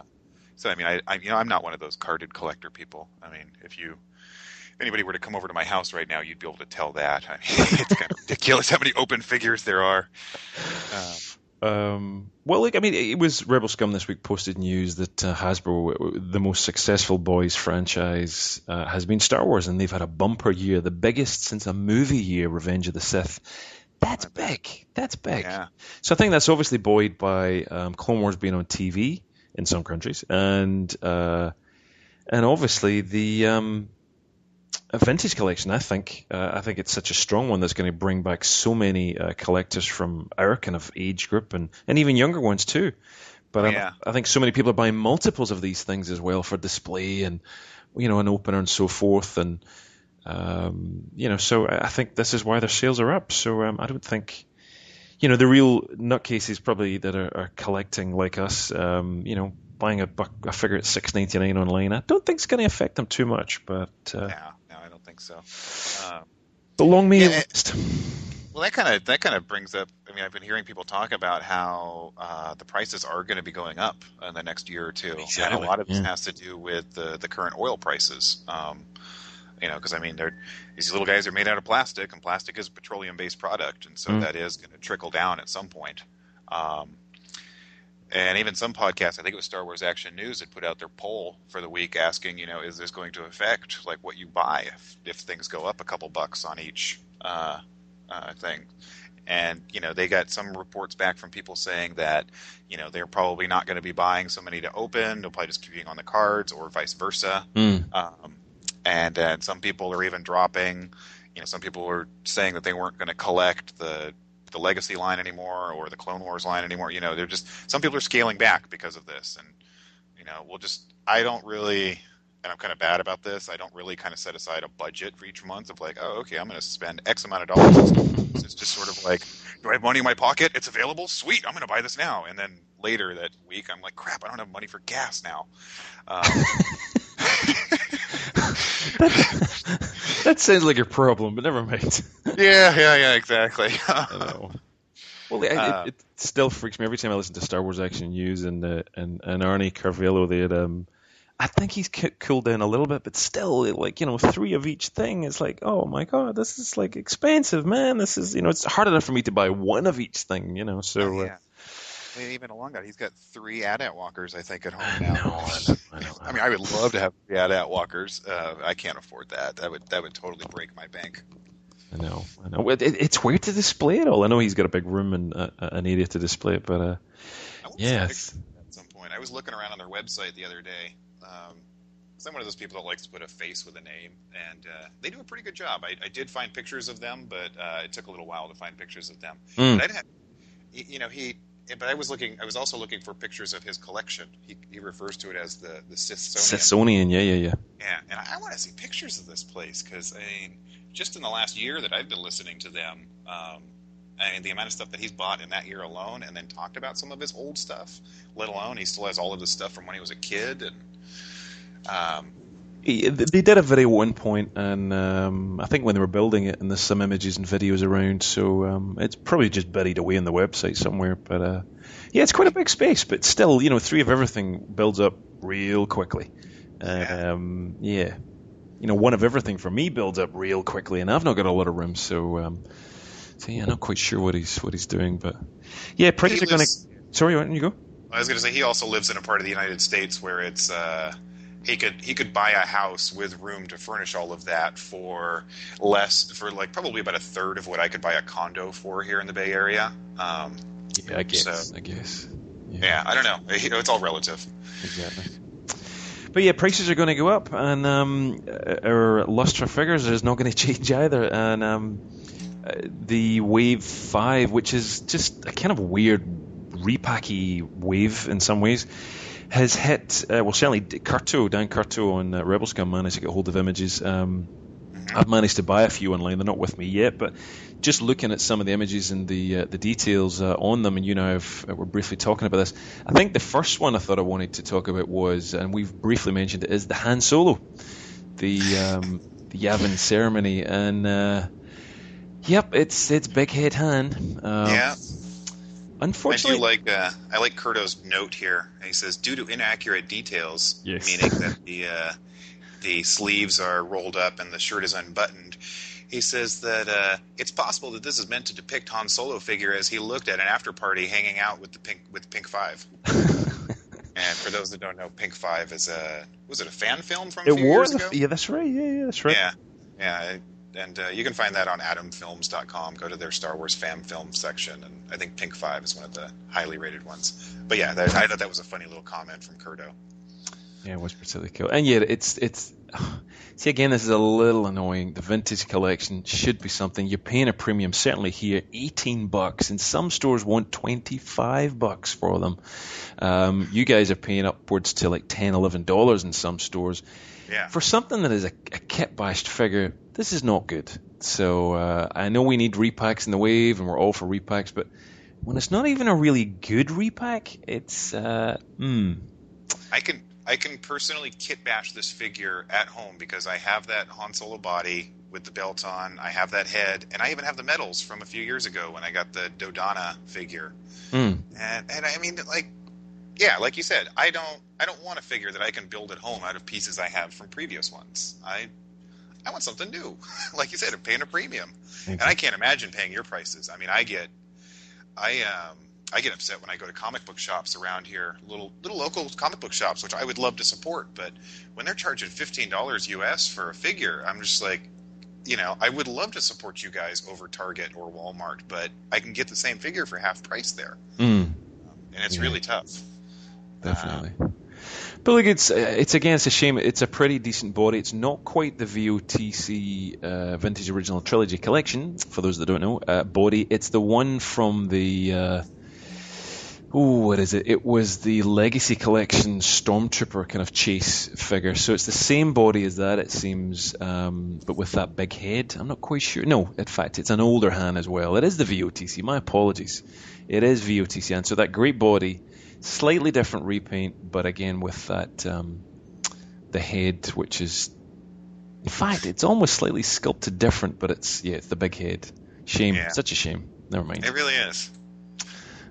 so I mean, I, I you know I'm not one of those carded collector people. I mean, if you if anybody were to come over to my house right now, you'd be able to tell that. I mean, it's kind of ridiculous how many open figures there are. Um, um, well, like I mean, it was Rebel Scum this week posted news that uh, Hasbro, the most successful boys franchise, uh, has been Star Wars, and they've had a bumper year, the biggest since a movie year, Revenge of the Sith. That's big. That's big. Yeah. So I think that's obviously buoyed by um, Clone Wars being on TV in some countries, and uh, and obviously the um, vintage collection. I think uh, I think it's such a strong one that's going to bring back so many uh, collectors from our kind of age group and, and even younger ones too. But yeah. I, I think so many people are buying multiples of these things as well for display and you know an opener and so forth and um, you know so I think this is why their sales are up. So um, I don't think you know the real nutcases probably that are, are collecting like us. Um, you know buying a, buck, a figure at six ninety nine online, I don't think it's going to affect them too much. But uh, yeah, no, I don't think so. Um, the long may yeah, list. Well, that kind of that kind of brings up. I mean, I've been hearing people talk about how uh, the prices are going to be going up in the next year or two, exactly. and a lot of yeah. this has to do with the the current oil prices. You know, because I mean, they're, these little guys are made out of plastic, and plastic is a petroleum-based product, and so mm. that is going to trickle down at some point. Um, and even some podcasts, I think it was Star Wars Action News, had put out their poll for the week asking, you know, is this going to affect like what you buy if, if things go up a couple bucks on each uh, uh, thing? And you know, they got some reports back from people saying that, you know, they're probably not going to be buying so many to open; they'll probably just keep being on the cards, or vice versa. Mm. Um, and some people are even dropping. You know, some people were saying that they weren't going to collect the the legacy line anymore or the Clone Wars line anymore. You know, they're just some people are scaling back because of this, and you know, we'll just I don't really. And I'm kind of bad about this. I don't really kind of set aside a budget for each month of like, oh, okay, I'm going to spend X amount of dollars. it's just sort of like, do I have money in my pocket? It's available. Sweet, I'm going to buy this now. And then later that week, I'm like, crap, I don't have money for gas now. Um, that, that, sounds like a problem, but never mind. yeah, yeah, yeah, exactly. Well, it, uh, it, it, still freaks me every time I listen to Star Wars Action News and uh, and and Arnie Carvalho. They had, um, I think he's cooled down a little bit, but still, like you know, three of each thing. It's like, oh my god, this is like expensive, man. This is you know, it's hard enough for me to buy one of each thing, you know. So. Oh, yeah. Uh, even along that, he's got three AT-AT walkers, I think, at home now. I, know, I know. I mean, I would love to have three AT-AT walkers. Uh, I can't afford that. That would that would totally break my bank. I know, I know. It, it's weird to display it all. I know he's got a big room and uh, an area to display it, but uh, yeah. At some point, I was looking around on their website the other day. Um, I'm one of those people that likes to put a face with a name, and uh, they do a pretty good job. I, I, did find pictures of them, but uh, it took a little while to find pictures of them. Mm. Didn't, you know, he but I was looking. I was also looking for pictures of his collection. He, he refers to it as the the. Sithsonian, yeah, yeah, yeah. Yeah, and I, I want to see pictures of this place because I mean, just in the last year that I've been listening to them, um, I mean, the amount of stuff that he's bought in that year alone, and then talked about some of his old stuff. Let alone he still has all of his stuff from when he was a kid, and um, they did a video at one point, and um, I think when they were building it, and there's some images and videos around, so um, it's probably just buried away in the website somewhere. But uh, yeah, it's quite a big space, but still, you know, three of everything builds up real quickly. Um, yeah, you know, one of everything for me builds up real quickly, and I've not got a lot of room, so um, so yeah, I'm not quite sure what he's what he's doing, but yeah, prices are going to. Sorry, why don't you go? I was going to say he also lives in a part of the United States where it's. Uh, he could he could buy a house with room to furnish all of that for less for like probably about a third of what I could buy a condo for here in the Bay Area. Um, yeah, I guess. So, I guess. Yeah. yeah. I don't know. It's all relative. Exactly. But yeah, prices are going to go up, and um, our Lustra figures is not going to change either. And um, the Wave Five, which is just a kind of weird repacky wave in some ways, has hit, uh, well, certainly Curto, Dan Curto on uh, Rebel Scum managed to get hold of images. Um, I've managed to buy a few online. They're not with me yet, but just looking at some of the images and the uh, the details uh, on them, and you know, I've, uh, we're briefly talking about this. I think the first one I thought I wanted to talk about was, and we've briefly mentioned it, is the Han Solo, the um, the Yavin ceremony, and uh, yep, it's it's Big Head Han. Um, yeah Unfortunately, I do like uh, I like Curto's note here. He says, due to inaccurate details, Yes. meaning that the uh, the sleeves are rolled up and the shirt is unbuttoned. He says that uh, it's possible that this is meant to depict Han Solo figure as he looked at an after party hanging out with the pink with Pink Five. and for those that don't know, Pink Five is a was it a fan film from a it few years was. ago? Yeah, that's right. Yeah, yeah, that's right. Yeah, yeah, and uh, you can find that on AtomFilms.com. Go to their Star Wars fan film section, and I think Pink Five is one of the highly rated ones. But yeah, that, I thought that was a funny little comment from Curto. Yeah, it was particularly cool. And yet, it's it's. See, again, this is a little annoying. The vintage collection should be something you're paying a premium. Certainly here, eighteen bucks, and some stores want twenty-five bucks for them. Um, you guys are paying upwards to like 10 11 dollars in some stores Yeah, for something that is a, a kit bashed figure. This is not good. So uh, I know we need repacks in the wave, and we're all for repacks, but when it's not even a really good repack, it's uh, hmm. I can I can personally kit bash this figure at home because I have that Han Solo body with the belt on. I have that head, and I even have the medals from a few years ago when I got the Dodonna figure. Hmm. And and I mean, like, yeah, like you said, I don't I don't want a figure that I can build at home out of pieces I have from previous ones. I I want something new. like you said, I'm paying a premium, and I can't imagine paying your prices. I mean, I get I um I get upset when I go to comic book shops around here, little little local comic book shops, which I would love to support, but when they're charging fifteen dollars US for a figure, I'm just like, you know, I would love to support you guys over Target or Walmart, but I can get the same figure for half price there, Hmm. and it's Yeah. really tough. Definitely. but look, it's uh, it's again, it's a shame. It's a pretty decent body. It's not quite the VOTC uh, Vintage Original Trilogy collection. For those that don't know, uh, body. It's the one from the. Uh, Oh, what is it? It was the Legacy Collection Stormtrooper kind of chase figure. So it's the same body as that, it seems, um, but with that big head. I'm not quite sure. No, in fact, it's an older hand as well. It is the VOTC. My apologies. It is VOTC. And so that great body, slightly different repaint, but again with that um, the head, which is, in fact, it's almost slightly sculpted different, but it's yeah, it's the big head. Shame, Yeah. such a shame. Never mind. It really is.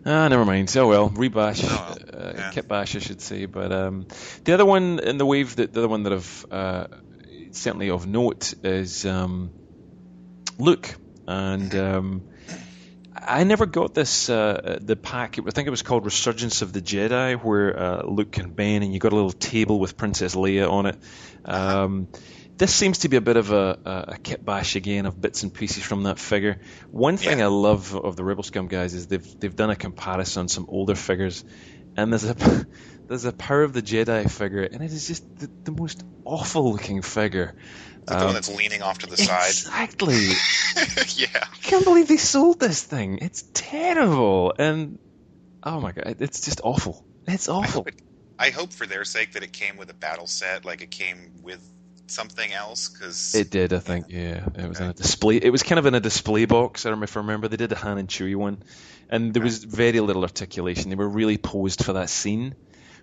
Ah, never mind. Oh well, rebash, Oh, uh, yeah. kit bash, I should say. But um, the other one in the wave, that the other one that I've uh, certainly of note is um, Luke, and um, I never got this uh, the pack. I think it was called Resurgence of the Jedi, where uh, Luke and Ben, and you got a little table with Princess Leia on it. Um, this seems to be a bit of a, a, a kit bash again of bits and pieces from that figure. One thing Yeah. I love of the Rebel Scum guys is they've they've done a comparison on some older figures, and there's a there's a Power of the Jedi figure, and it is just the, the most awful looking figure. Like the Um, one that's leaning off to the side. Exactly. yeah. I can't believe they sold this thing. It's terrible, and oh my god, it's just awful. It's I awful. hope, it, I hope for their sake that it came with a battle set, like it came with something else, because It did, I think. Yeah, it was in a display. It was kind of in a display box. I don't know if I remember. They did a Han and Chewie one, and there was very little articulation. They were really posed for that scene.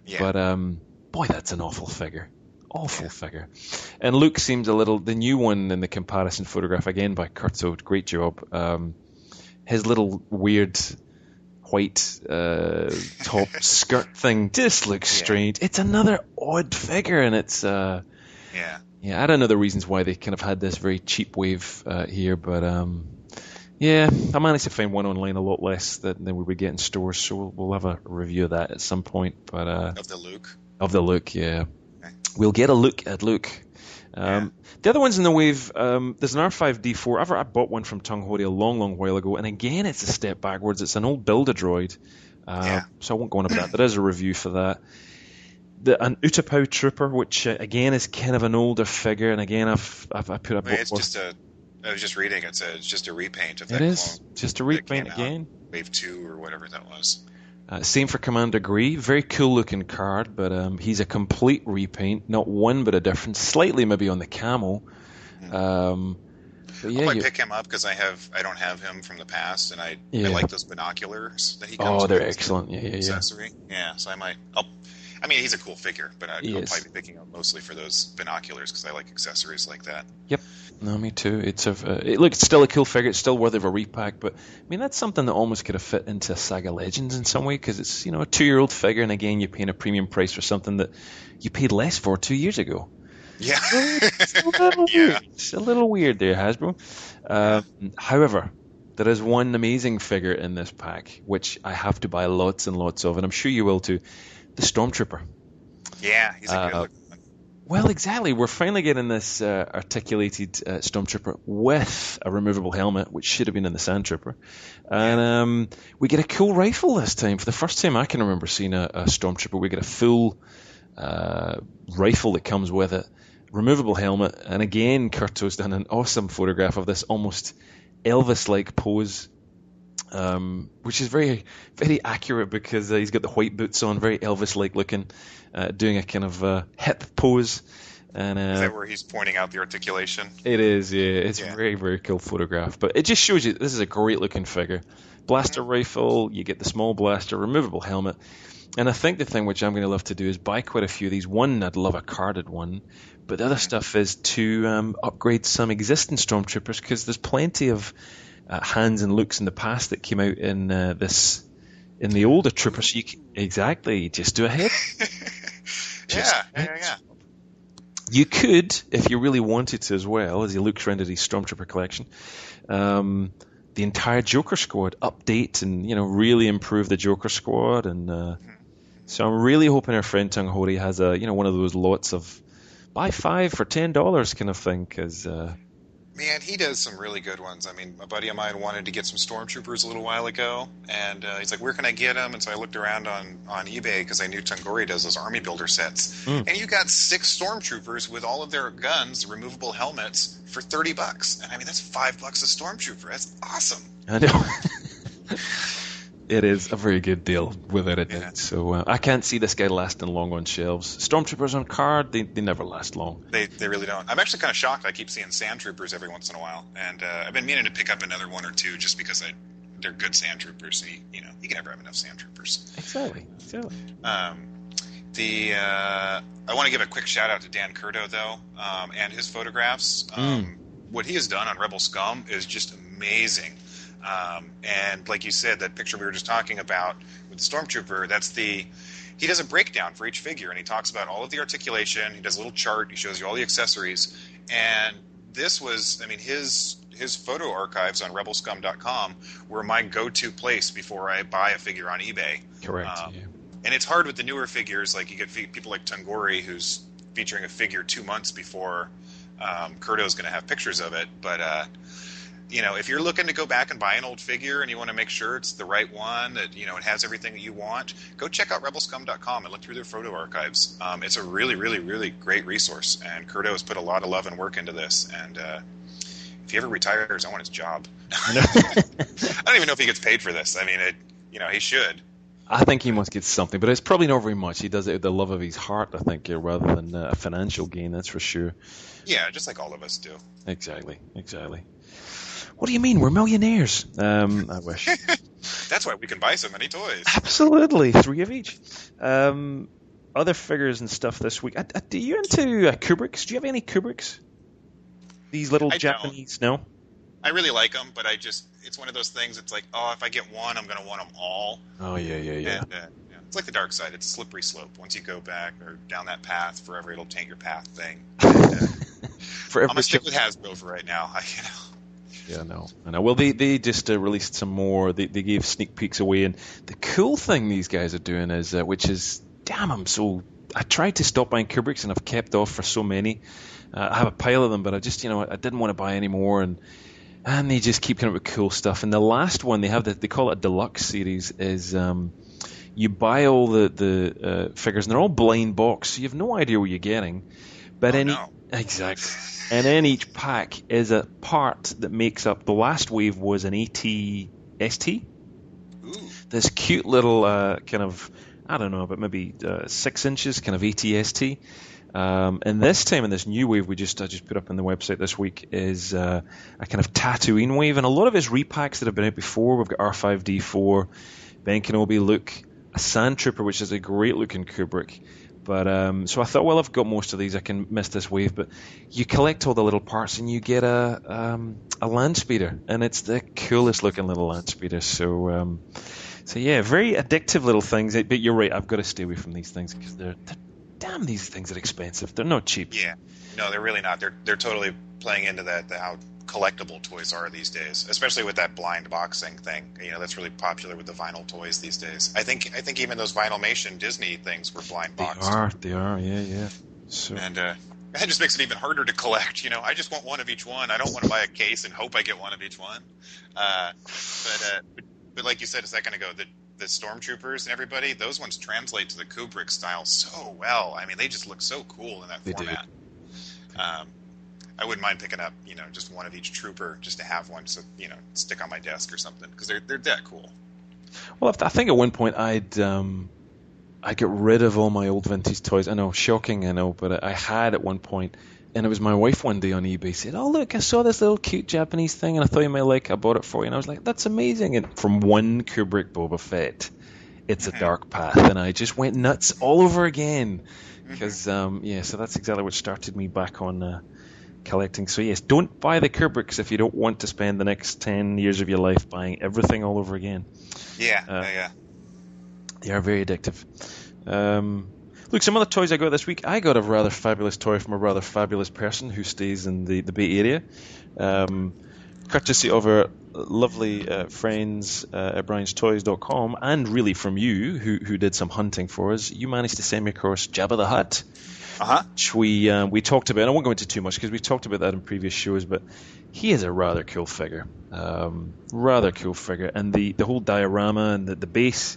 yeah, But um, boy, that's an awful figure. Awful figure. And Luke seems a little. The new one in the comparison photograph again by Curto. Great job. Um, his little weird white uh, top skirt thing just looks Yeah. strange. It's another odd figure, and it's. Uh, yeah. yeah, I don't know the reasons why they kind of had this very cheap wave uh, here, but um, yeah, I managed to find one online a lot less than, than we would get in stores, so we'll, we'll have a review of that at some point. But uh, Of the Luke. of the look, yeah. We'll get a look at Luke. Um, The other ones in the wave, um, there's an R5D4. I've, I bought one from Tung Hori a long, long while ago, and again, it's a step backwards. It's an old Builder droid, uh, Yeah. so I won't go on about that. There is a review for that. The, an Utapau Trooper, which uh, again is kind of an older figure, and again I've I've I put up. Mean, it's just a. I was just reading. It's a. It's just a repaint of that. that is just a repaint again. Wave two or whatever that was. Uh, same for Commander Gree. Very cool looking card, but um, he's a complete repaint. Not one bit a difference. Slightly maybe on the camel. Um, but I yeah, might you, pick him up because I have. I don't have him from the past, and I, Yeah. I like those binoculars that he comes oh, they're with excellent. Yeah, yeah, yeah. accessory. Yeah, so I might. I'll, I mean, he's a cool figure, but I'd, probably be picking up mostly for those binoculars because I like accessories like that. Yep. No, me too. It's a uh, it, look. It's still a cool figure. It's still worthy of a repack. But I mean, that's something that almost could have fit into Saga Legends in some way because it's you know a two-year-old figure, and again, you're paying a premium price for something that you paid less for two years ago. Yeah. it's, a little yeah. weird. it's a little weird there, Hasbro. Um, however, there is one amazing figure in this pack which I have to buy lots and lots of, and I'm sure you will too. The Stormtrooper. Yeah, he's a good uh, well, exactly. We're finally getting this uh, articulated uh, Stormtrooper with a removable helmet, which should have been in the Sandtrooper. And um, we get a cool rifle this time. For the first time I can remember seeing a, a Stormtrooper, we get a full uh, rifle that comes with it, removable helmet. And again, Curto's done an awesome photograph of this almost Elvis like pose. Um, which is very, very accurate because uh, he's got the white boots on, very Elvis-like looking uh, doing a kind of uh, hip pose. And, uh, is that where he's pointing out the articulation? It is, yeah. It's yeah. a very, very cool photograph. But it just shows you this is a great looking figure. Blaster mm-hmm. rifle, you get the small blaster, removable helmet. And I think the thing which I'm going to love to do is buy quite a few of these. One, I'd love a carded one. But the other mm-hmm. stuff is to um, upgrade some existing Stormtroopers because there's plenty of uh, hands and looks in the past that came out in uh, this in the older troopers. You can, exactly just do a head yeah, yeah, yeah. You could, if you really wanted to, as well as he looks around at his stormtrooper collection, um, the entire Joker squad update and you know really improve the Joker squad. And uh, so I'm really hoping our friend Tung Hori has a you know one of those lots of buy five for ten dollars kind of thing because. Uh, Man, he does some really good ones. I mean, a buddy of mine wanted to get some stormtroopers a little while ago, and uh, he's like, "Where can I get them?" And so I looked around on on eBay because I knew Tungori does those army builder sets, mm. and you got six stormtroopers with all of their guns, removable helmets for thirty bucks. And I mean, that's five bucks a stormtrooper. That's awesome. I know. it is a very good deal without it. Yeah. So uh, I can't see this guy lasting long on shelves. Stormtroopers on card, they, they never last long. They, they really don't. I'm actually kind of shocked. I keep seeing Sandtroopers every once in a while, and uh, I've been meaning to pick up another one or two just because I, they're good Sandtroopers. So you, you know, you can never have enough Sandtroopers. Exactly. Exactly. Um, the uh, I want to give a quick shout out to Dan Curto though, um, and his photographs. Um, mm. What he has done on Rebel Scum is just amazing. Um, and like you said, that picture we were just talking about with the stormtrooper, that's the he does a breakdown for each figure, and he talks about all of the articulation. He does a little chart. He shows you all the accessories, and this was, I mean, his his photo archives on RebelScum.com were my go-to place before I buy a figure on eBay. Correct. Um, yeah. And it's hard with the newer figures, like you get people like Tungori, who's featuring a figure two months before um, Curto's going to have pictures of it, but. Uh, you know, if you're looking to go back and buy an old figure and you want to make sure it's the right one, that you know it has everything that you want, go check out RebelScum.com and look through their photo archives. Um, it's a really, really, really great resource, and Curto has put a lot of love and work into this. And uh, if he ever retires, I want his job. I don't even know if he gets paid for this. I mean, it, you know, he should. I think he must get something, but it's probably not very much. He does it with the love of his heart, I think, rather than uh, a financial gain. That's for sure. Yeah, just like all of us do. Exactly, exactly. What do you mean? We're millionaires. Um, I wish. That's why we can buy so many toys. Absolutely, three of each. Um, other figures and stuff this week. Uh, uh, do you into uh, Kubricks? Do you have any Kubricks? These little I Japanese? Don't. No. I really like them, but I just it's one of those things. It's like, oh, if I get one, I'm going to want them all. Oh yeah, yeah, yeah. And, uh, yeah. It's like the dark side. It's a slippery slope. Once you go back or down that path, forever it'll taint your path thing. And, uh, forever. I'm gonna stick with Hasbro for right now. I, you know. Yeah, no, I know. Well, they they just uh, released some more. They they gave sneak peeks away, and the cool thing these guys are doing is, uh, which is, damn, I'm so. I tried to stop buying Kubricks, and I've kept off for so many. Uh, I have a pile of them, but I just, you know, I didn't want to buy any more, and and they just keep coming up with cool stuff. And the last one they have, that they call it a deluxe series, is. Um, you buy all the the uh, figures, and they're all blind box, so you have no idea what you're getting. But oh, any no. exactly, and then each pack is a part that makes up. The last wave was an AT-ST. This cute little uh, kind of, I don't know, but maybe uh, six inches, kind of AT-ST. Um, and this time in this new wave we just I just put up on the website this week is uh, a kind of Tatooine wave, and a lot of his repacks that have been out before. We've got R5D4, Ben Kenobi, Luke, a Sand Trooper, which is a great looking Kubrick. But um, so I thought, well, I've got most of these. I can miss this wave. But you collect all the little parts, and you get a um, a land speeder, and it's the coolest looking little land speeder. So um, so yeah, very addictive little things. But you're right. I've got to stay away from these things because they're, they're damn these things are expensive. They're not cheap. Yeah, no, they're really not. They're they're totally playing into that the, how collectible toys are these days, especially with that blind boxing thing. You know, that's really popular with the vinyl toys these days. I think I think even those Vinylmation Disney things were blind boxed. They are. They are. Yeah, yeah. So. And uh, that just makes it even harder to collect. You know, I just want one of each one. I don't want to buy a case and hope I get one of each one. Uh, but, uh, but but like you said a second ago, the the stormtroopers and everybody, those ones translate to the Kubrick style so well. I mean, they just look so cool in that they format. Um, I wouldn't mind picking up, you know, just one of each trooper just to have one, so you know, stick on my desk or something because they're they're that cool. Well, I think at one point I'd um, I get rid of all my old vintage toys. I know, shocking, I know, but I had at one point, and it was my wife one day on eBay said, "Oh look, I saw this little cute Japanese thing, and I thought you might like. I bought it for you." And I was like, "That's amazing!" And from one Kubrick Boba Fett, it's a mm-hmm. dark path, and I just went nuts all over again because mm-hmm. um, yeah, so that's exactly what started me back on. Uh, collecting. So yes, don't buy the Kubricks if you don't want to spend the next ten years of your life buying everything all over again. Yeah, uh, yeah, They are very addictive. Um, look, some other toys I got this week. I got a rather fabulous toy from a rather fabulous person who stays in the, the Bay Area. Um, courtesy of our lovely uh, friends uh, at brianstoys.com and really from you who, who did some hunting for us, you managed to send me across Jabba the Hutt uh-huh. which we uh, we talked about. I won't go into too much because we've talked about that in previous shows, but he is a rather cool figure, um, rather cool figure, and the, the whole diorama and the, the base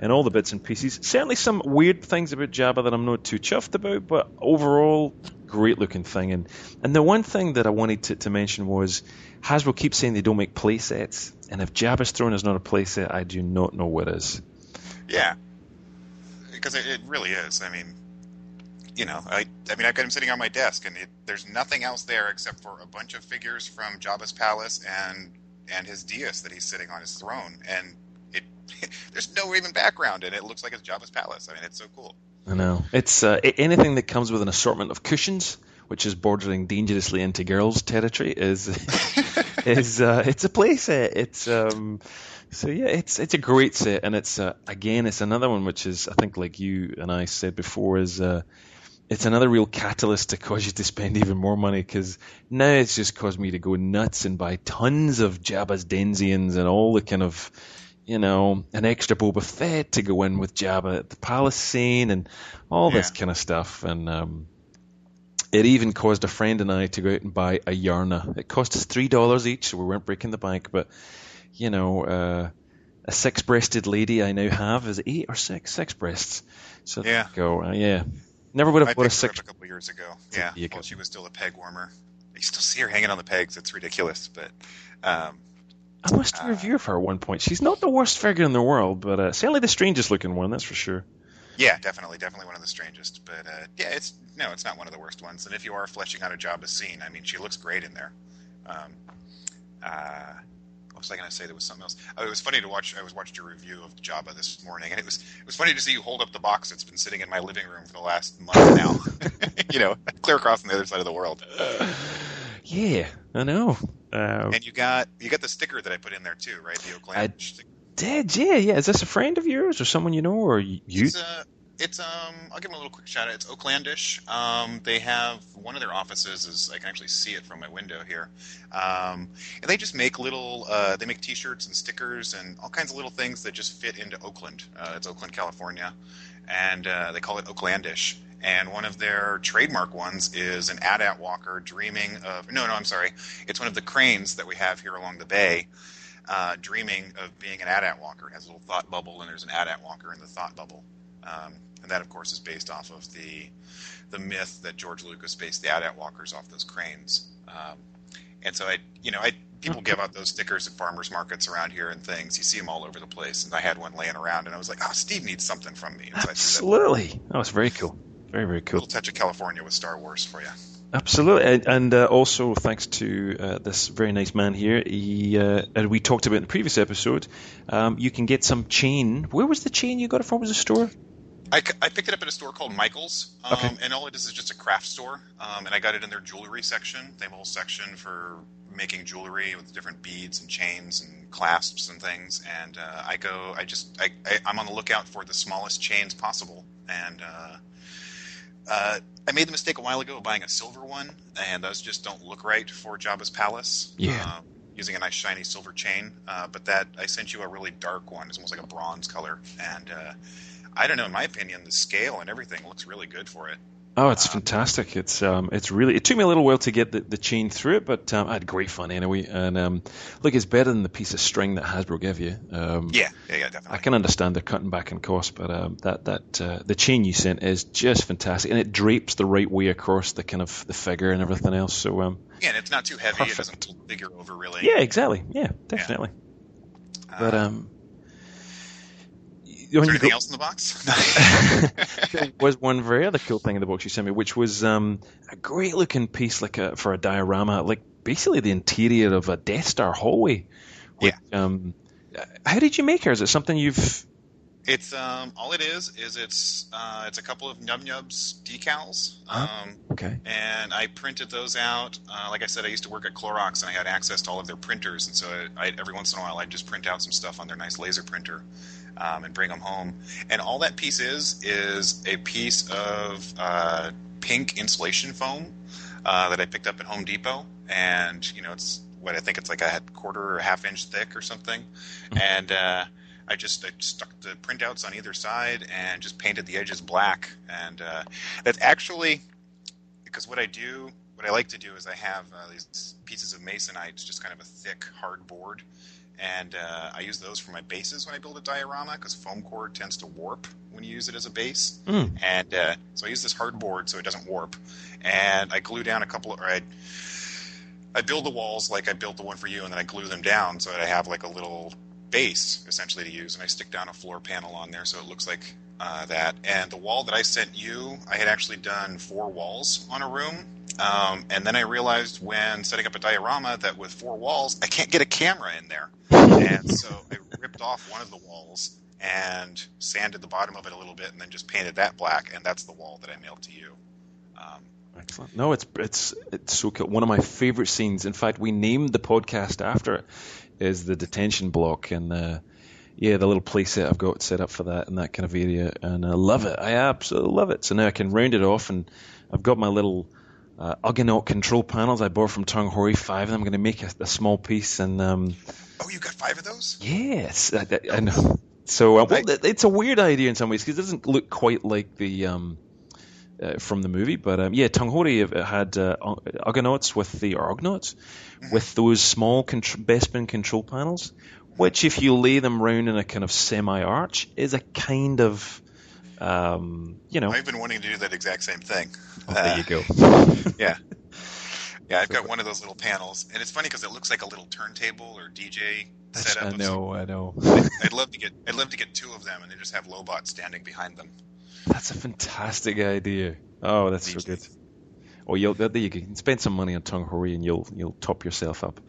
and all the bits and pieces. Certainly some weird things about Jabba that I'm not too chuffed about, but overall, great looking thing. And and the one thing that I wanted to, to mention was Hasbro keeps saying they don't make playsets, and if Jabba's throne is not a play set, I do not know what is. Yeah, because it, it really is. I mean, you know, I, I mean, I've got him sitting on my desk, and it, there's nothing else there except for a bunch of figures from Jabba's palace and and his dais that he's sitting on his throne, and there's no even background, and it looks like it's Jabba's palace. I mean, it's so cool. I know it's uh, anything that comes with an assortment of cushions, which is bordering dangerously into girls' territory, is is uh, it's a playset. It's um, so yeah, it's it's a great set, and it's uh, again, it's another one which is I think like you and I said before is uh, it's another real catalyst to cause you to spend even more money because now it's just caused me to go nuts and buy tons of Jabba's Denzians and all the kind of, you know, an extra Boba Fett to go in with Jabba at the palace scene and all yeah. this kind of stuff. And um, it even caused a friend and I to go out and buy a Yarna. It cost us three dollars each, so we weren't breaking the bank, but you know. Uh, a six-breasted lady I now have is eight or six, six breasts. So yeah. go. Uh, yeah, Never would have I bought a six. a couple years ago. Yeah, well, she was still a peg warmer. You still see her hanging on the pegs. It's ridiculous, but. Um, I must uh, review her at one point. She's not the worst figure in the world, but uh, certainly the strangest looking one. That's for sure. Yeah, definitely, definitely one of the strangest. But uh, yeah, it's no, it's not one of the worst ones. And if you are fleshing out a Jabba scene, I mean, she looks great in there. Um, uh, was I going to say? There was something else. Oh, it was funny to watch. I was watching your review of Jabba this morning, and it was it was funny to see you hold up the box that's been sitting in my living room for the last month now. you know, clear across on the other side of the world. Yeah, I know. Uh, and you got you got the sticker that I put in there too, right? The Oakland. I sticker. did. Yeah, yeah. Is this a friend of yours or someone you know, or you? It's, uh, it's um I'll give them a little quick shout out. It's Oaklandish. Um, they have one of their offices is I can actually see it from my window here. Um, and they just make little uh, they make T-shirts and stickers and all kinds of little things that just fit into Oakland. Uh, it's Oakland, California, and uh, they call it Oaklandish. And one of their trademark ones is an AT-AT walker dreaming of no no I'm sorry it's one of the cranes that we have here along the bay. Uh, dreaming of being an AT-AT walker. It has a little thought bubble, and there's an AT-AT walker in the thought bubble. Um, and that, of course, is based off of the the myth that George Lucas based the AT-AT walkers off those cranes. Um, and so I, you know, I people give out those stickers at farmers markets around here and things. You see them all over the place. And I had one laying around, and I was like, "Oh, Steve needs something from me." So Absolutely, that, that was very cool. Very very cool. A little touch of California with Star Wars for you. Absolutely, and, and uh, also thanks to uh, this very nice man here. He, uh, and we talked about in the previous episode. Um, you can get some chain. Where was the chain you got it from? Was a store? I, I picked it up at a store called Michaels, um, Okay. and all it is is just a craft store. Um, and I got it in their jewelry section. They have a whole section for making jewelry with different beads and chains and clasps and things. And uh, I go, I just, I, I, I'm on the lookout for the smallest chains possible. And uh, I made the mistake a while ago of buying a silver one, and those just don't look right for Jabba's palace. Yeah. Um, using a nice shiny silver chain, uh, but that I sent you a really dark one. It's almost like a bronze color, and uh, I don't know. In my opinion, the scale and everything looks really good for it. Oh, it's fantastic! It's um, it's really. It took me a little while to get the, the chain through it, but um, I had great fun anyway. And um, look, it's better than the piece of string that Hasbro gave you. Um, Yeah, yeah, yeah, I can understand they're cutting back in cost, but um, that that uh, the chain you sent is just fantastic, and it drapes the right way across the kind of the figure and everything else. So um, Yeah, and it's not too heavy. Perfect. It doesn't figure over really. yeah, exactly, yeah, definitely. But Uh, um, is when anything else in the box? there was one very other cool thing in the box you sent me, which was um, a great looking piece, like a, for a diorama, like basically the interior of a Death Star hallway. Which, Um, how did you make her? Is it something you've? It's um, all it is is it's uh, it's a couple of Nub Nubs decals. Huh? Um, Okay. and I printed those out. Uh, like I said, I used to work at Clorox, and I had access to all of their printers, and so I, I, every once in a while, I'd just print out some stuff on their nice laser printer um, and bring them home. And all that piece is is a piece of uh, pink insulation foam uh, that I picked up at Home Depot, and you know, it's what I think it's like a quarter or a half inch thick or something, and. Uh, I just I stuck the printouts on either side and just painted the edges black. And uh, that's actually because what I do, what I like to do is I have uh, these pieces of masonite, just kind of a thick hard board, and uh, I use those for my bases when I build a diorama because foam core tends to warp when you use it as a base, Mm. and uh, so I use this hardboard so it doesn't warp, and I glue down a couple of, or I. I build the walls like I built the one for you, and then I glue them down so that I have like a little base essentially to use, and I stick down a floor panel on there so it looks like uh, that. And the wall that I sent you, I had actually done four walls on a room. Um, and then I realized when setting up a diorama that with four walls, I can't get a camera in there. And so I ripped off one of the walls and sanded the bottom of it a little bit and then just painted that black. And that's the wall that I mailed to you. Um, Excellent. No, it's it's it's so cool. One of my favorite scenes. In fact, we named the podcast after it. Is the detention block and uh, yeah, the little playset I've got set up for that in that kind of area, and I love it. I absolutely love it. So now I can round it off, and I've got my little uh, control panels I bought from Tung Hori. Five of them. I'm going to make a, a small piece, and um, oh, you got five of those? Yes, I, I- I know. So uh, well, it's a weird idea in some ways because it doesn't look quite like the um, uh, from the movie. But um, yeah, Tanghori have- had uh, Ugonauts with the or Ugnaughts with those small contr- Bespin control panels, which if you lay them round in a kind of semi-arch, is a kind of um, you know. I've been wanting to do that exact same thing. Oh, there Uh, you go. Yeah. Yeah, I've got one of those little panels, and it's funny because it looks like a little turntable or DJ setup. I know, I know. I'd love to get I'd love to get two of them, and they just have Lobot standing behind them. That's a fantastic idea. Oh, that's so good. Oh, you'll there you can spend some money on Tung Hori and you'll you'll top yourself up.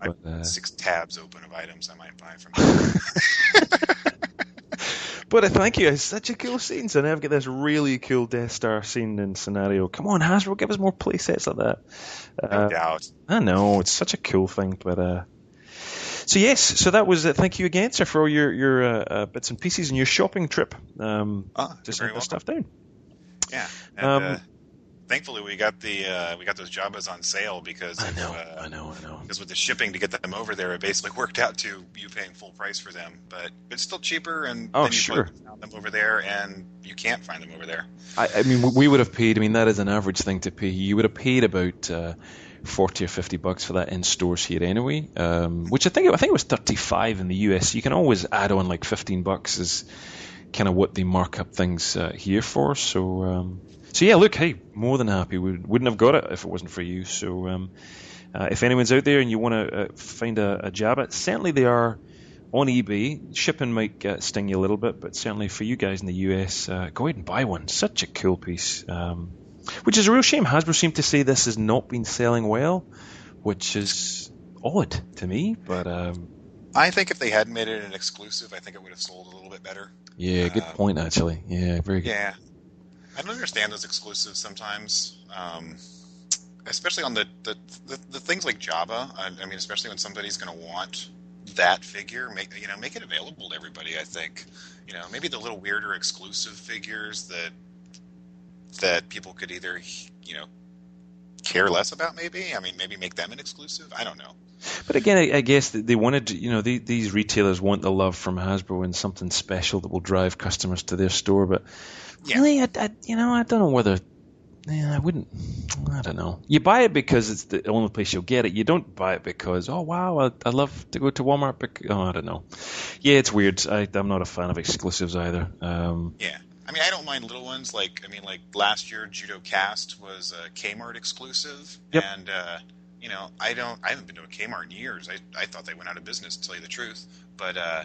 But, uh, Six tabs open of items I might buy from. but thank you. It's such a cool scene. So now I've got this really cool Death Star scene and scenario. Come on, Hasbro, give us more playsets like that. no Uh, doubt. I know it's such a cool thing, but uh, so yes, so that was. Uh, thank you again, sir, for all your your uh, uh, bits and pieces and your shopping trip. Um, Ah, send very this stuff down. Yeah. And, Um, uh, thankfully, we got the uh, we got those Jabas on sale because I of, know, uh, I know, I know. because with the shipping to get them over there, it basically worked out to you paying full price for them. But it's still cheaper, and Oh, then you sure. found them over there, and you can't find them over there. I, I mean, we would have paid. I mean, that is an average thing to pay. You would have paid about uh, forty or fifty bucks for that in stores here anyway. Um, which I think I think it was thirty-five in the US. You can always add on like fifteen bucks is kind of what they mark up things uh, here for. So, um, so yeah, look, hey, more than happy. We wouldn't have got it if it wasn't for you. So, um, uh, if anyone's out there and you want to uh, find a, a Jabba, certainly they are on eBay. Shipping might uh, sting you a little bit, but certainly for you guys in the US, uh, go ahead and buy one. Such a cool piece. Um, Which is a real shame. Hasbro seemed to say this has not been selling well, which is odd to me. But um, I think if they had made it an exclusive, I think it would have sold a little bit better. Yeah, good uh, point. Actually, yeah, very good. Yeah, I don't understand those exclusives sometimes. Um, especially on the, the, the, the, things like Jabba. I, I mean, especially when somebody's going to want that figure, make you know, make it available to everybody. I think, you know, maybe the little weirder exclusive figures that that people could either, you know, care less about. Maybe, I mean, maybe make them an exclusive. I don't know. But again, I, guess they wanted, you know, these retailers want the love from Hasbro and something special that will drive customers to their store. But yeah. really, I, I, you know, I don't know whether yeah, I wouldn't. I don't know. You buy it because it's the only place you'll get it. You don't buy it because oh wow, I, I love to go to Walmart. Because, oh, I don't know. Yeah, it's weird. I, am not a fan of exclusives either. Um, yeah, I mean, I don't mind little ones. Like I mean, like last year, Jodo Kast was a Kmart exclusive, yep. and uh, you know, I don't. I haven't been to a Kmart in years. I I thought they went out of business, to tell you the truth. But uh,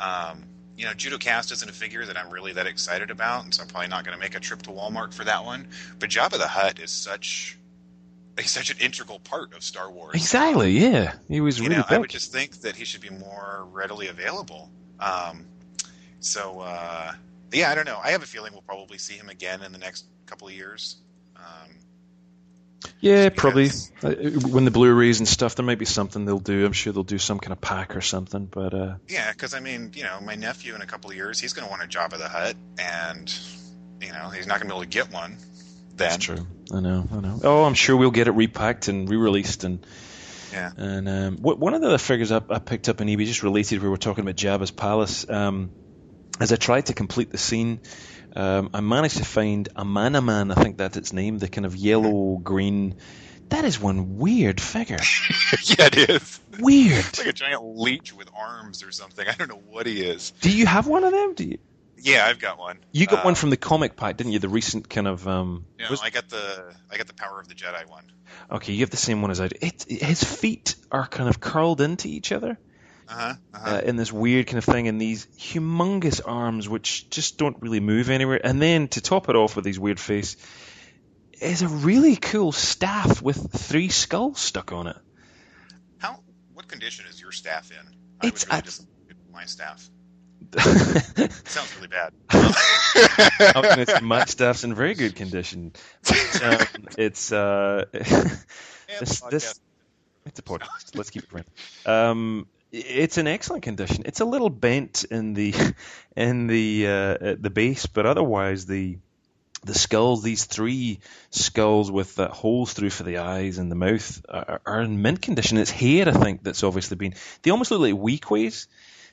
um, you know, Jodo Kast isn't a figure that I'm really that excited about, and so I'm probably not going to make a trip to Walmart for that one. But Jabba the Hutt is such he's such an integral part of Star Wars. Exactly, yeah. He was you really. Know, I would just think that he should be more readily available. Um, so uh, yeah, I don't know. I have a feeling we'll probably see him again in the next couple of years. Um, yeah, probably. Uh, when the Blu-rays and stuff, there might be something they'll do. I'm sure they'll do some kind of pack or something. But uh, yeah, because I mean, you know, my nephew in a couple of years, he's going to want a Jabba the Hutt, and you know, he's not going to be able to get one. Then. That's true. I know. I know. Oh, I'm sure we'll get it repacked and re-released and. Yeah. And um, one of the other figures I, I, picked up in eBay, just related, we were talking about Jabba's palace. Um, as I tried to complete the scene, um, I managed to find Amanaman, I think that's its name, the kind of yellow green. That is one weird figure. yeah, it is. Weird. It's like a giant leech with arms or something. I don't know what he is. Do you have one of them? Do you? Yeah, I've got one. You got one um, from the comic pack, didn't you? The recent kind of. Um, no, was... I got the I got the Power of the Jedi one. Okay, you have the same one as I do. It, his feet are kind of curled into each other uh-huh, uh-huh. Uh, in this weird kind of thing, and these humongous arms which just don't really move anywhere. And then to top it off with these weird face, is a really cool staff with three skulls stuck on it. How? What condition is your staff in? I it's would really just my staff. sounds really bad. my staff's in very good condition. Um, it's uh, this, this, it's a podcast. Let's keep it friendly. Um, it's in excellent condition. It's a little bent in the in the uh, the base, but otherwise the the skulls, these three skulls with uh, holes through for the eyes and the mouth, are, are, in mint condition. It's hair, I think, that's obviously been. They almost look like Weequays.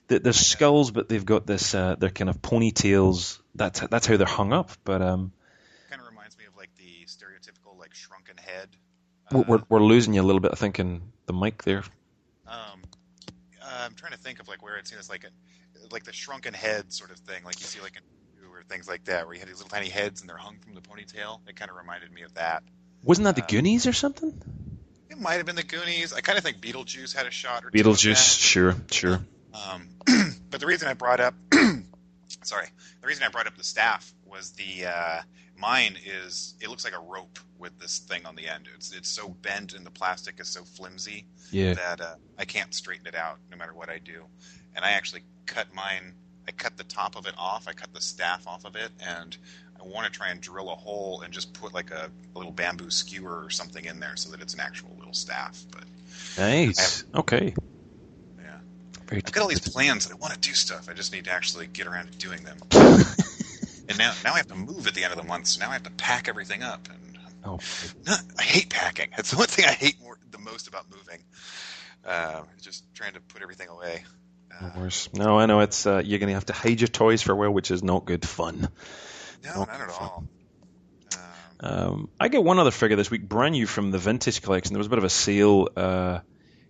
They're skulls, but they've got this. Uh, they're kind of ponytails. That's that's how they're hung up. But um, kind of reminds me of like the stereotypical like shrunken head. we're, we're losing you a little bit. I think in the mic there. I'm trying to think of like where I'd seen this like a, like the shrunken head sort of thing, like you see like in or things like that, where you had these little tiny heads and they're hung from the ponytail. It kind of reminded me of that. Wasn't that the uh, Goonies or something? It might have been the Goonies. I kind of think Beetlejuice had a shot or Beetlejuice, sure, sure. Um, but the reason I brought up, sorry, the reason I brought up the staff was the uh, mine is it looks like a rope with this thing on the end. It's it's so bent and the plastic is so flimsy yeah. that uh, I can't straighten it out no matter what I do. And I actually cut mine. I cut the top of it off. I cut the staff off of it, and I want to try and drill a hole and just put like a, a little bamboo skewer or something in there so that it's an actual little staff. But nice. Okay. Very I've got all these plans that I want to do stuff. I just need to actually get around to doing them. and now now I have to move at the end of the month, so now I have to pack everything up. And oh, I hate packing. That's the one thing I hate more the most about moving. Uh, just trying to put everything away. Uh, no, I know it's uh, you're going to have to hide your toys for a while, which is not good fun. No, not, not at fun. all. Um, I get one other figure this week, brand new from the vintage collection. There was a bit of a sale uh,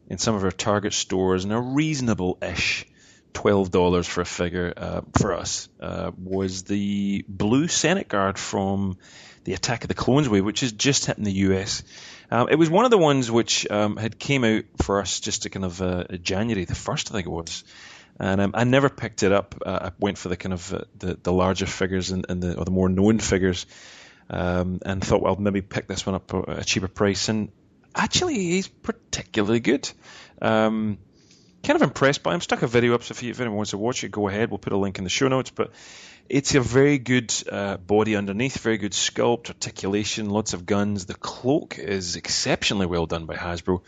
in some of our Target stores, and a reasonable-ish twelve dollars for a figure uh, for us uh, was the blue Senate guard from the Attack of the Clones wave, which is just hitting the US. Um, it was one of the ones which um, had came out for us just to kind of uh, January the first, I think it was. And um, I never picked it up. Uh, I went for the kind of uh, the, the larger figures and, and, the or the more known figures. um, and thought, well, maybe pick this one up at a cheaper price. And actually, he's particularly good. Um, kind of impressed by him. Stuck a video up, so if, you, if anyone wants to watch it, go ahead. We'll put a link in the show notes. But it's a very good uh, body underneath, very good sculpt, articulation, lots of guns. The cloak is exceptionally well done by Hasbro.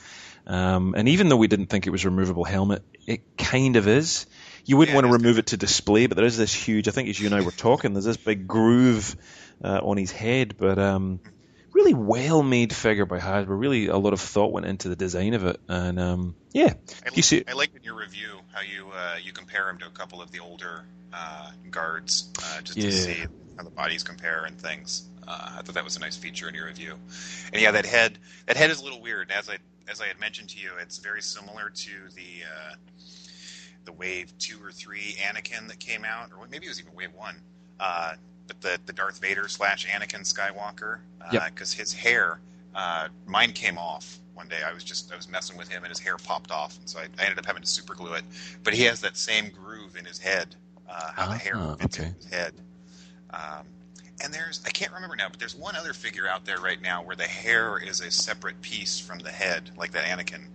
Um, and even though we didn't think it was a removable helmet, it kind of is. You wouldn't yeah, want to remove good. it to display, but there is this huge. I think as you and I were talking, there's this big groove uh, on his head, but um, really well made figure by Hasbro. Really, a lot of thought went into the design of it, and um, yeah, I, you see. I liked in your review how you uh, you compare him to a couple of the older uh, guards, uh, just yeah. to see how the bodies compare and things. Uh, I thought that was a nice feature in your review. And yeah, that head that head is a little weird. As I as I had mentioned to you, it's very similar to the uh, the Wave two or three Anakin that came out, or maybe it was even Wave one. But the the Darth Vader slash Anakin Skywalker, because uh, yep. his hair, uh, mine came off one day. I was just I was messing with him and his hair popped off, and so I, I ended up having to super glue it. But he has that same groove in his head, uh, how the hair ah, fits okay. in his head. Um, and there's I can't remember now, but there's one other figure out there right now where the hair is a separate piece from the head, like that Anakin.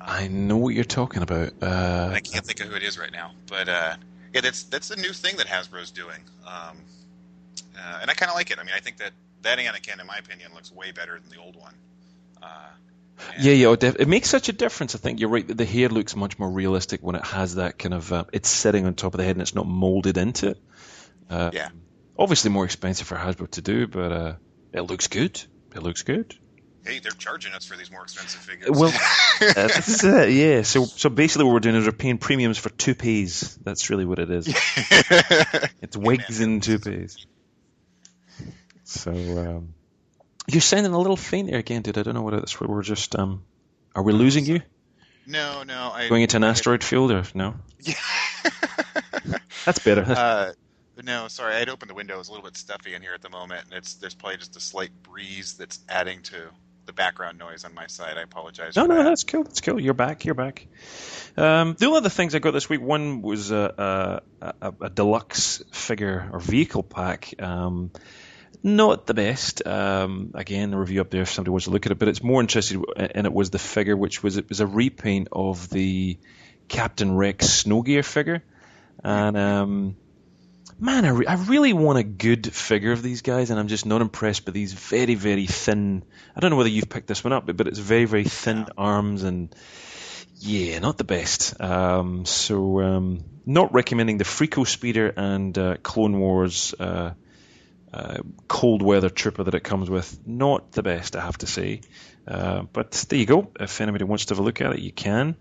Um, I know what you're talking about. Uh, I can't think of who it is right now, but uh, yeah, that's that's a new thing that Hasbro's doing. Um, uh, and I kind of like it. I mean, I think that that Anakin, in my opinion, looks way better than the old one. Uh, yeah, yeah, it makes such a difference. I think you're right. The hair looks much more realistic when it has that kind of. Uh, it's sitting on top of the head and it's not molded into it. Uh, yeah. Obviously, more expensive for Hasbro to do, but uh, it looks good. It looks good. Hey, they're charging us for these more expensive figures. Well, that's it. Yeah. So, so basically, what we're doing is we're paying premiums for toupees. That's really what it is. it's wigs hey, and toupees. So um, you're sounding a little faint there again, dude. I don't know what it's. We're just. Um, are we losing you? No, no. I, Going into an asteroid field or no? Yeah. That's better. Uh, no, sorry. I'd opened the window. It's a little bit stuffy in here at the moment, and it's there's probably just a slight breeze that's adding to the background noise on my side. I apologize. No, no, that. that's cool. That's cool. You're back. You're back. Um, the only other things I got this week, one was a, a, a, a deluxe figure or vehicle pack. Um, not the best. Um, again, the review up there if somebody wants to look at it, but it's more interested in it was the figure, which was it was a repaint of the Captain Rex Snow Gear figure, and um, man, I, re- I really want a good figure of these guys, and I'm just not impressed by these very very thin. I don't know whether you've picked this one up, but, but it's very very thin arms and. Yeah, not the best. Um, so, um, not recommending the Freeco Speeder and uh, Clone Wars uh, uh, cold weather trooper that it comes with. Not the best, I have to say. Uh, but there you go. If anybody wants to have a look at it, you can.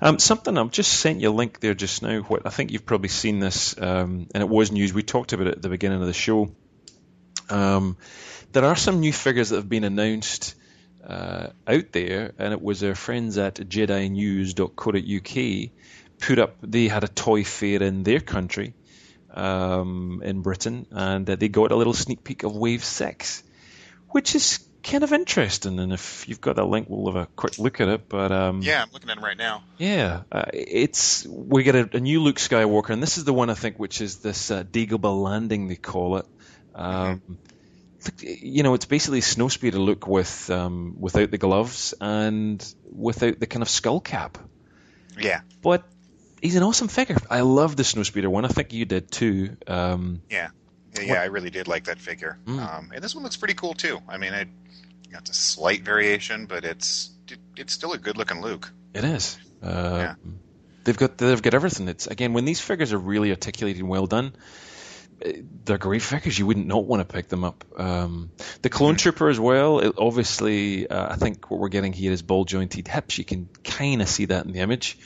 Um, something I've just sent you a link there just now. What I think you've probably seen this, um, and it was news. We talked about it at the beginning of the show. Um, there are some new figures that have been announced uh, out there, and it was our friends at JediNews.co.uk put up. They had a toy fair in their country, um, in Britain, and uh, they got a little sneak peek of Wave Six, which is kind of interesting. And if you've got that link, we'll have a quick look at it. But um, yeah, I'm looking at it right now. Yeah, uh, it's we get a, a, new Luke Skywalker, and this is the one I think, which is this uh, Dagobah landing they call it. Um, mm-hmm. You know, it's basically Snowspeeder look with um, without the gloves and without the kind of skull cap. Yeah, but he's an awesome figure. I love the Snowspeeder one. I think you did too. Um, yeah. yeah, yeah, I really did like that figure. Mm. Um, and this one looks pretty cool too. I mean, it got a slight variation, but it's it, it's still a good looking Luke. It is. Uh, yeah. They've got they've got everything. It's again when these figures are really articulated and well done. They're great figures. You wouldn't not want to pick them up. Um, the Clone mm-hmm. Trooper as well. It, obviously, uh, I think what we're getting here is ball jointed hips. You can kind of see that in the image.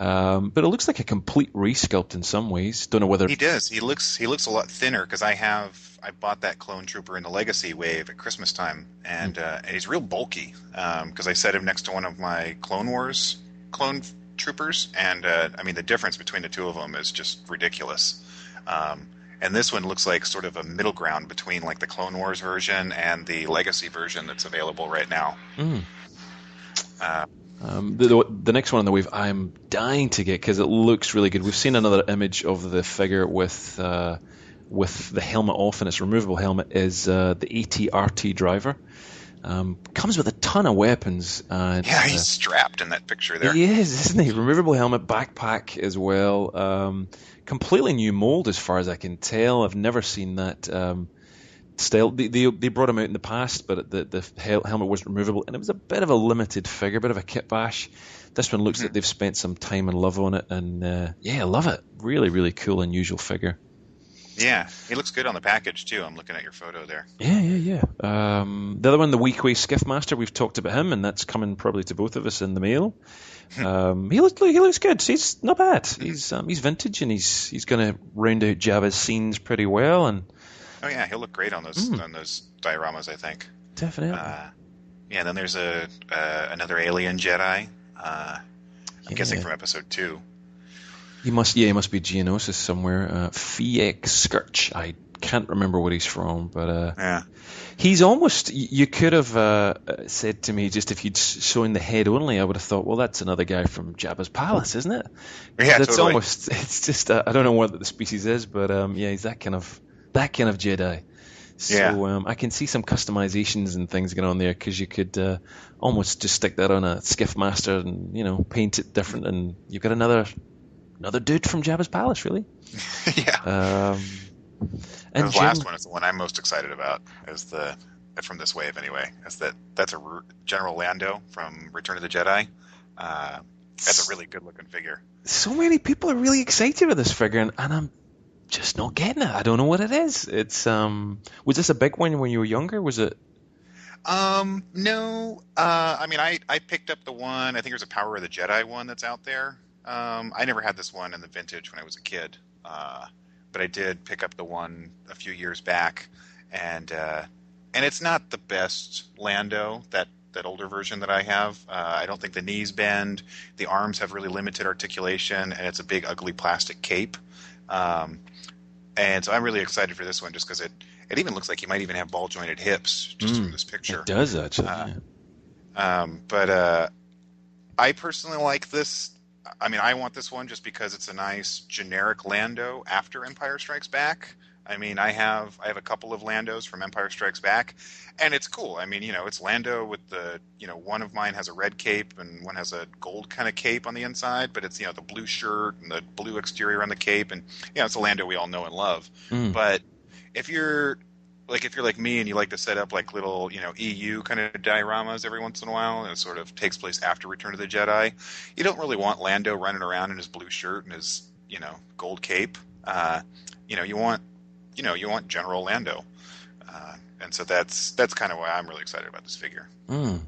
Um, but it looks like a complete resculpt in some ways. Don't know whether he does. He looks he looks a lot thinner because I have I bought that clone trooper in the Legacy wave at Christmas time, and, mm. uh, and he's real bulky because um, I set him next to one of my Clone Wars clone troopers, and uh, I mean the difference between the two of them is just ridiculous. Um, and this one looks like sort of a middle ground between like the Clone Wars version and the Legacy version that's available right now. Mm. Uh, um, the, the next one on the wave, I'm dying to get because it looks really good. We've seen another image of the figure with uh, with the helmet off and its removable helmet is uh, the ATRT driver. Um, comes with a ton of weapons. Uh, yeah, he's uh, strapped in that picture there. He is, isn't he? Removable helmet, backpack as well. Um, completely new mold as far as I can tell. I've never seen that um, style. They, they, they, brought him out in the past, but the, the helmet wasn't removable, and it was a bit of a limited figure, a bit of a kit bash. This one looks like they've spent some time and love on it, and uh, yeah, I love it. Really, really cool, unusual figure. Yeah, he looks good on the package too. I'm looking at your photo there. Yeah, yeah, yeah. Um, the other one, the Weequay Skiffmaster, we've talked about him, and that's coming probably to both of us in the mail. Hmm. um, he looks he looks good. He's not bad. Hmm. He's um, he's vintage, and he's he's going to round out Jabba's scenes pretty well. And oh yeah, he'll look great on those mm. on those dioramas, I think. Definitely. Uh, yeah, and then there's a uh, another alien Jedi. Uh, I'm yeah. guessing from episode two. He must, yeah, he must be Geonosis somewhere. Uh, Fiek Skirch. I can't remember what he's from, but uh, yeah, he's almost. You could have uh, said to me just if you'd shown the head only, I would have thought, well, that's another guy from Jabba's palace, isn't it? Yeah, it's totally. almost. It's just uh, I don't know what the species is, but um, yeah, he's that kind of that kind of Jedi. So yeah. um, I can see some customizations and things going on there because you could uh, almost just stick that on a skiff master and you know paint it different, and you've got another another dude from Jabba's palace, really. yeah. Um, and the Jim, last one is the one I'm most excited about. Is the from this wave anyway? Is that that's a General Lando from Return of the Jedi? Uh, that's a really good looking figure. So many people are really excited with this figure, and, and I'm just not getting it. I don't know what it is. It's um, was this a big one when you were younger? Was it? Um, no. Uh, I mean, I I picked up the one. I think there's a Power of the Jedi one that's out there. Um, I never had this one in the vintage when I was a kid, uh, but I did pick up the one a few years back, and uh, and it's not the best Lando that that older version that I have. Uh, I don't think the knees bend, the arms have really limited articulation, and it's a big ugly plastic cape. Um, and so I'm really excited for this one just because it it even looks like he might even have ball jointed hips just mm, from this picture. It does actually. Uh, yeah. um, but uh, I personally like this I mean, I want this one just because it's a nice generic Lando after Empire Strikes Back. I mean, I have I have a couple of Landos from Empire Strikes Back, and it's cool. I mean, you know, it's Lando with the you know one of mine has a red cape and one has a gold kind of cape on the inside, but it's you know the blue shirt and the blue exterior on the cape, and you know it's a Lando we all know and love. Mm. But if you're like if you're like me and you like to set up like little you know EU kind of dioramas every once in a while, and it sort of takes place after Return of the Jedi, you don't really want Lando running around in his blue shirt and his you know gold cape. Uh, you know you want you know you want General Lando, uh, and so that's that's kind of why I'm really excited about this figure. Mm.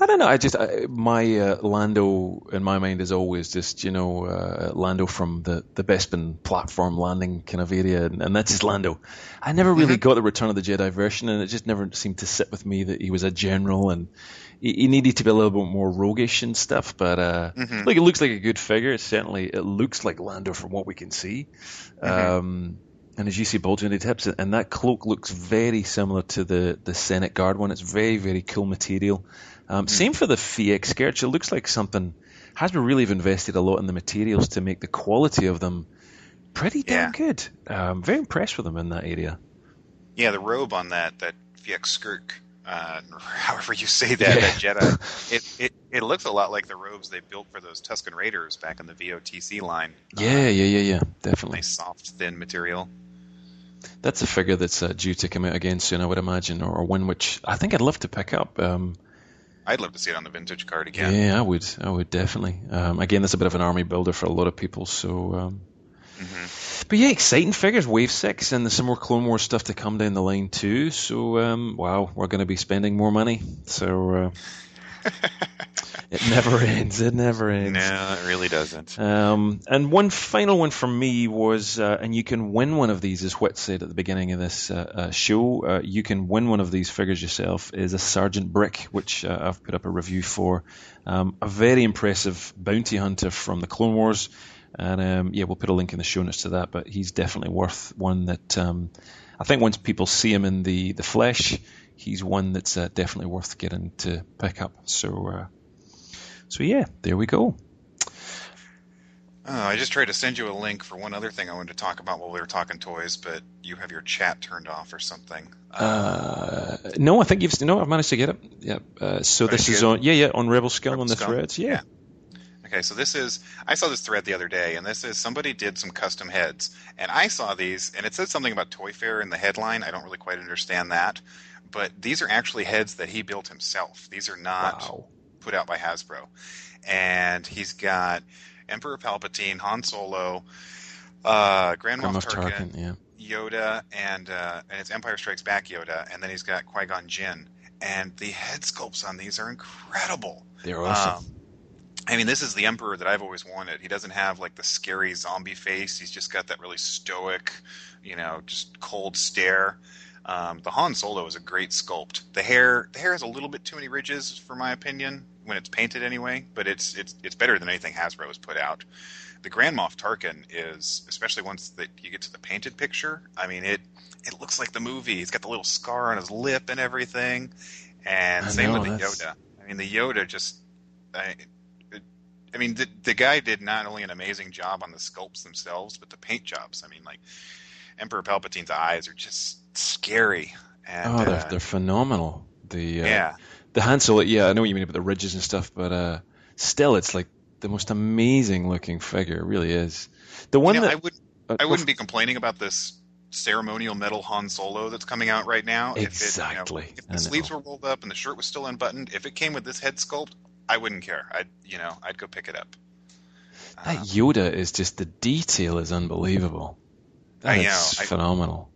I don't know. I just I, my uh, Lando in my mind is always just you know uh, Lando from the the Bespin platform landing kind of area, and, and that's his Lando. I never really mm-hmm. got the Return of the Jedi version, and it just never seemed to sit with me that he was a general and he, he needed to be a little bit more roguish and stuff. But uh, mm-hmm. look, it looks like a good figure. Certainly, it looks like Lando from what we can see. Mm-hmm. Um, and as you see, bulging the tips, and that cloak looks very similar to the the Senate Guard one. It's very very cool material. Um, mm. Same for the Fiek skirts. It looks like something Hasbro really have invested a lot in the materials to make the quality of them pretty damn yeah. good. Um, very impressed with them in that area. Yeah, the robe on that that Fiek skirt, uh, however you say that, yeah. that Jedi, it, it it looks a lot like the robes they built for those Tusken Raiders back in the VOTC line. Yeah, uh, yeah, yeah, yeah, definitely. Nice soft, thin material. That's a figure that's uh, due to come out again soon, I would imagine, or one which I think I'd love to pick up. Um, I'd love to see it on the vintage card again. Yeah, I would. I would definitely. Um, again, that's a bit of an army builder for a lot of people. So, um, mm-hmm. but yeah, exciting figures. Wave six, and there's some more Clone Wars stuff to come down the line too. So, um, wow, we're going to be spending more money. So. Uh, It never ends. It never ends. No, it really doesn't. Um, and one final one for me was, uh, and you can win one of these, as Whit said at the beginning of this uh, uh, show. Uh, you can win one of these figures yourself. Is a Sergeant Bric, which uh, I've put up a review for. Um, a very impressive bounty hunter from the Clone Wars, and um, yeah, we'll put a link in the show notes to that. But he's definitely worth one that um, I think once people see him in the the flesh, he's one that's uh, definitely worth getting to pick up. So so yeah, there we go. Oh, I just tried to send you a link for one other thing I wanted to talk about while we were talking toys, but you have your chat turned off or something. Uh, no, I think you've no. I've managed to get it. Yeah. Uh, so Oh, this is on. Yeah, yeah, on Rebel Scum Rebel on the Scum? threads. Yeah. Okay, so this is I saw this thread the other day, and this is somebody did some custom heads, and I saw these, and it said something about Toy Fair in the headline. I don't really quite understand that, but these are actually heads that he built himself. These are not Wow. put out by Hasbro, and he's got Emperor Palpatine, Han Solo, uh, Grand Moff Tarkin, Tarkin. Yeah. Yoda, and uh, and it's Empire Strikes Back Yoda, and then he's got Qui Gon Jinn, and the head sculpts on these are incredible. They're awesome. Um, I mean, this is the Emperor that I've always wanted. He doesn't have like the scary zombie face. He's just got that really stoic, you know, just cold stare. Um, the Han Solo is a great sculpt. The hair, the hair has a little bit too many ridges, for my opinion, when it's painted anyway. But it's it's it's better than anything Hasbro has put out. The Grand Moff Tarkin is, especially once that you get to the painted picture. I mean, it it looks like the movie. He's got the little scar on his lip and everything. And I same know, with the that's- Yoda. I mean, the Yoda just. I, I mean, the, the guy did not only an amazing job on the sculpts themselves, but the paint jobs. I mean, like Emperor Palpatine's eyes are just scary. And, oh, they're, uh, they're phenomenal. The uh, yeah, the Han Solo. Yeah, I know what you mean about the ridges and stuff, but uh, still, it's like the most amazing looking figure. It really is. The one you know, that I would uh, I wouldn't be complaining about this ceremonial metal Han Solo that's coming out right now. Exactly. If, it, you know, if the sleeves were rolled up and the shirt was still unbuttoned, if it came with this head sculpt, I wouldn't care. I'd you know I'd go pick it up. That Um, Yoda is just the detail is unbelievable. That's is I- phenomenal.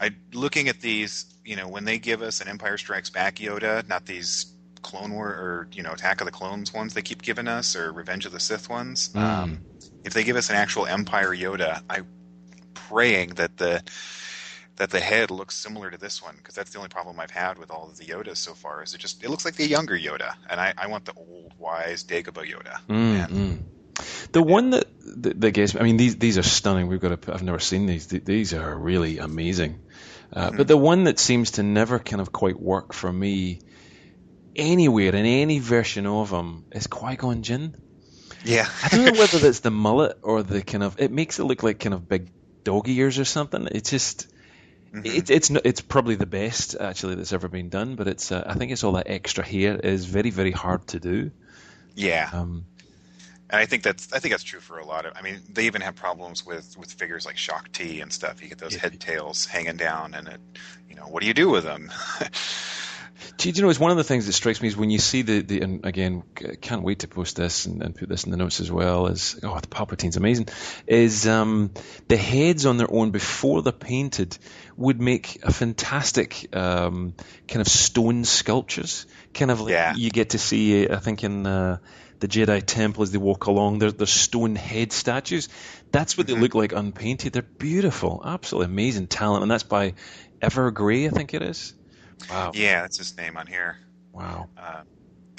I looking at these, you know, when they give us an Empire Strikes Back Yoda, not these Clone War or you know Attack of the Clones ones they keep giving us or Revenge of the Sith ones. Mm. Um, if they give us an actual Empire Yoda, I'm praying that the that the head looks similar to this one because that's the only problem I've had with all of the Yodas so far. Is it just it looks like the younger Yoda, and I, I want the old wise Dagobah Yoda. Mm, And- mm. The one that, that that gets me, I mean, these these are stunning. We've got to. I've never seen these. These are really amazing. Uh, Mhm. But the one that seems to never kind of quite work for me anywhere in any version of him is Qui Gon Jinn. Yeah, I don't know whether that's the mullet or the kind of. It makes it look like kind of big dog ears or something. It's just. Mhm. It, it's it's probably the best actually that's ever been done, but it's uh, I think it's all that extra hair is very very hard to do. yeah. Um, And I think that's I think that's true for a lot of. I mean, they even have problems with with figures like Shaak Ti and stuff. You get those head tails hanging down, and it, you know, what do you do with them? Do you, know, it's one of the things that strikes me is when you see the, the and again, can't wait to post this and, and put this in the notes as well, is, oh, the Palpatine's amazing, is um, the heads on their own before they're painted would make a fantastic um, kind of stone sculptures. Kind of like Yeah. you get to see, I think, in uh, the Jedi Temple as they walk along, there, there's stone head statues. That's what they look like unpainted. They're beautiful, absolutely amazing talent, and that's by Evergrey, I think it is. Wow. yeah, that's his name on here. Wow. Uh,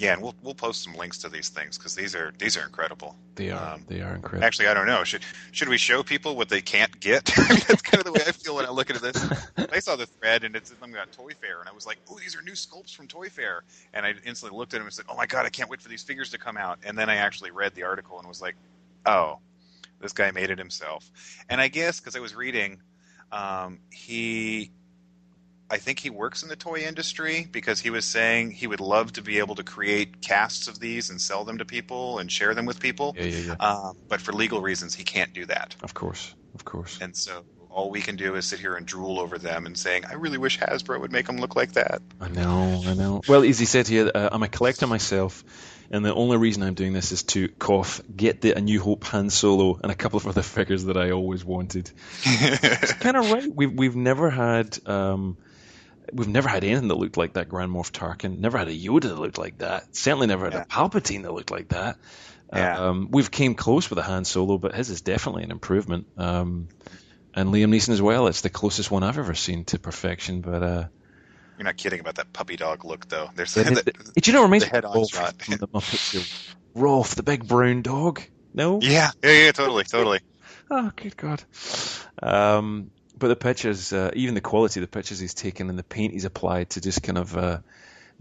yeah, and we'll we'll post some links to these things because these are these are incredible. They are. Um, they are incredible. Actually, I don't know. Should should we show people what they can't get? That's kind of the way I feel when I look at this. I saw the thread and it's something about Toy Fair, and I was like, "Oh, these are new sculpts from Toy Fair," and I instantly looked at them and said, "Oh my god, I can't wait for these figures to come out." And then I actually read the article and was like, "Oh, this guy made it himself." And I guess because I was reading, um, he. I think he works in the toy industry because he was saying he would love to be able to create casts of these and sell them to people and share them with people. yeah, yeah, yeah. Um, but for legal reasons, he can't do that. Of course, of course. And so all we can do is sit here and drool over them and saying, I really wish Hasbro would make them look like that. I know, I know. Well, as he said here, uh, I'm a collector myself, and the only reason I'm doing this is to cough, get the A New Hope Han Solo and a couple of other figures that I always wanted. It's kind of right. We've we've never had um, we've never had anything that looked like that Grand Moff Tarkin. Never had a Yoda that looked like that. Certainly never had Yeah. a Palpatine that looked like that. Yeah. Um, we've came close with a Han Solo, but his is definitely an improvement. Um, and Liam Neeson as well. It's the closest one I've ever seen to perfection. But uh, You're not kidding about that puppy dog look, though. There's Yeah, the, the- do you know what reminds the me of Rowlf shot. from the Muppets? Rowlf, the big brown dog. No. yeah, yeah, yeah, totally, totally. Oh, good God. Um, but the pictures, uh, even the quality of the pictures he's taken and the paint he's applied to just kind of uh,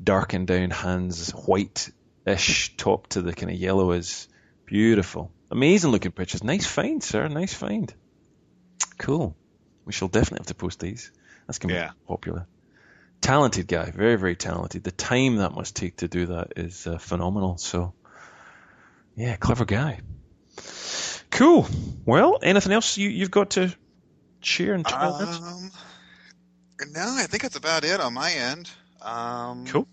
darken down Hans' white-ish top to the kind of yellow is beautiful. amazing looking pictures. Nice find, sir. Nice find. Cool. We shall definitely have to post these. That's gonna Yeah. be popular. Talented guy, very very talented. The time that must take to do that is uh, phenomenal. So, yeah, clever guy. Cool. Well, anything else you you've got to share and tell? Um, no, I think that's about it on my end. Um, Cool.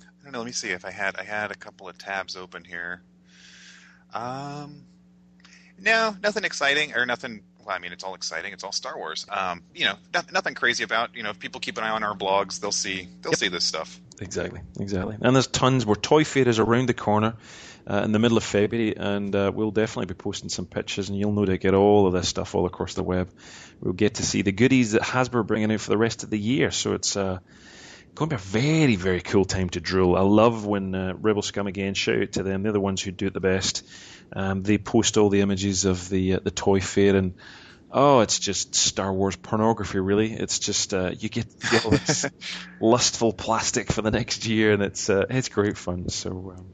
I don't know. Let me see if I had I had a couple of tabs open here. Um, no, nothing exciting or nothing. I mean, it's all exciting. It's all Star Wars. Um, you know, nothing, nothing crazy about. You know, if people keep an eye on our blogs, they'll see they'll Yep. see this stuff. Exactly, exactly. And there's tons. Where Toy Fair is around the corner uh, in the middle of February, and uh, we'll definitely be posting some pictures, and you'll know to get all of this stuff all across the web. We'll get to see the goodies that Hasbro are bringing out for the rest of the year. So it's uh, going to be a very, very cool time to drill. I love when uh, Rebel Scum again. Shout out to them. They're the ones who do it the best. Um, they post all the images of the uh, the Toy Fair and. Oh, it's just Star Wars pornography, really. It's just uh, you get, you get all this lustful plastic for the next year, and it's uh, it's great fun. So um,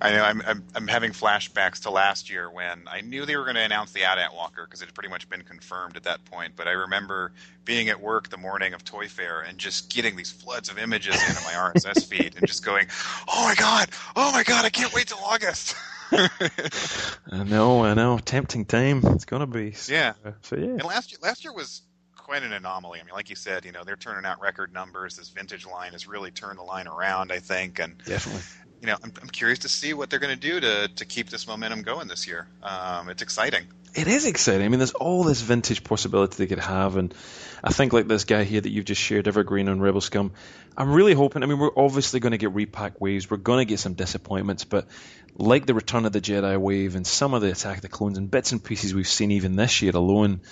I know I'm, I'm I'm having flashbacks to last year when I knew they were going to announce the AT-AT Walker because it had pretty much been confirmed at that point. But I remember being at work the morning of Toy Fair and just getting these floods of images into my RSS feed and just going, "Oh my god! Oh my god! I can't wait till August." I know, I know, tempting time. It's gonna be. So, Yeah. So yeah. And last year, last year was quite an anomaly. I mean, like you said, you know, they're turning out record numbers. This vintage line has really turned the line around, I think. And Definitely. You know, I'm, I'm curious to see what they're going to do to to keep this momentum going this year. Um, it's exciting. It is exciting. I mean, there's all this vintage possibility they could have, and I think like this guy here that you've just shared, Evergreen on Rebel Scum. I'm really hoping. I mean, we're obviously going to get repack waves. We're going to get some disappointments, but like the Return of the Jedi wave and some of the Attack of the Clones and bits and pieces we've seen even this year alone,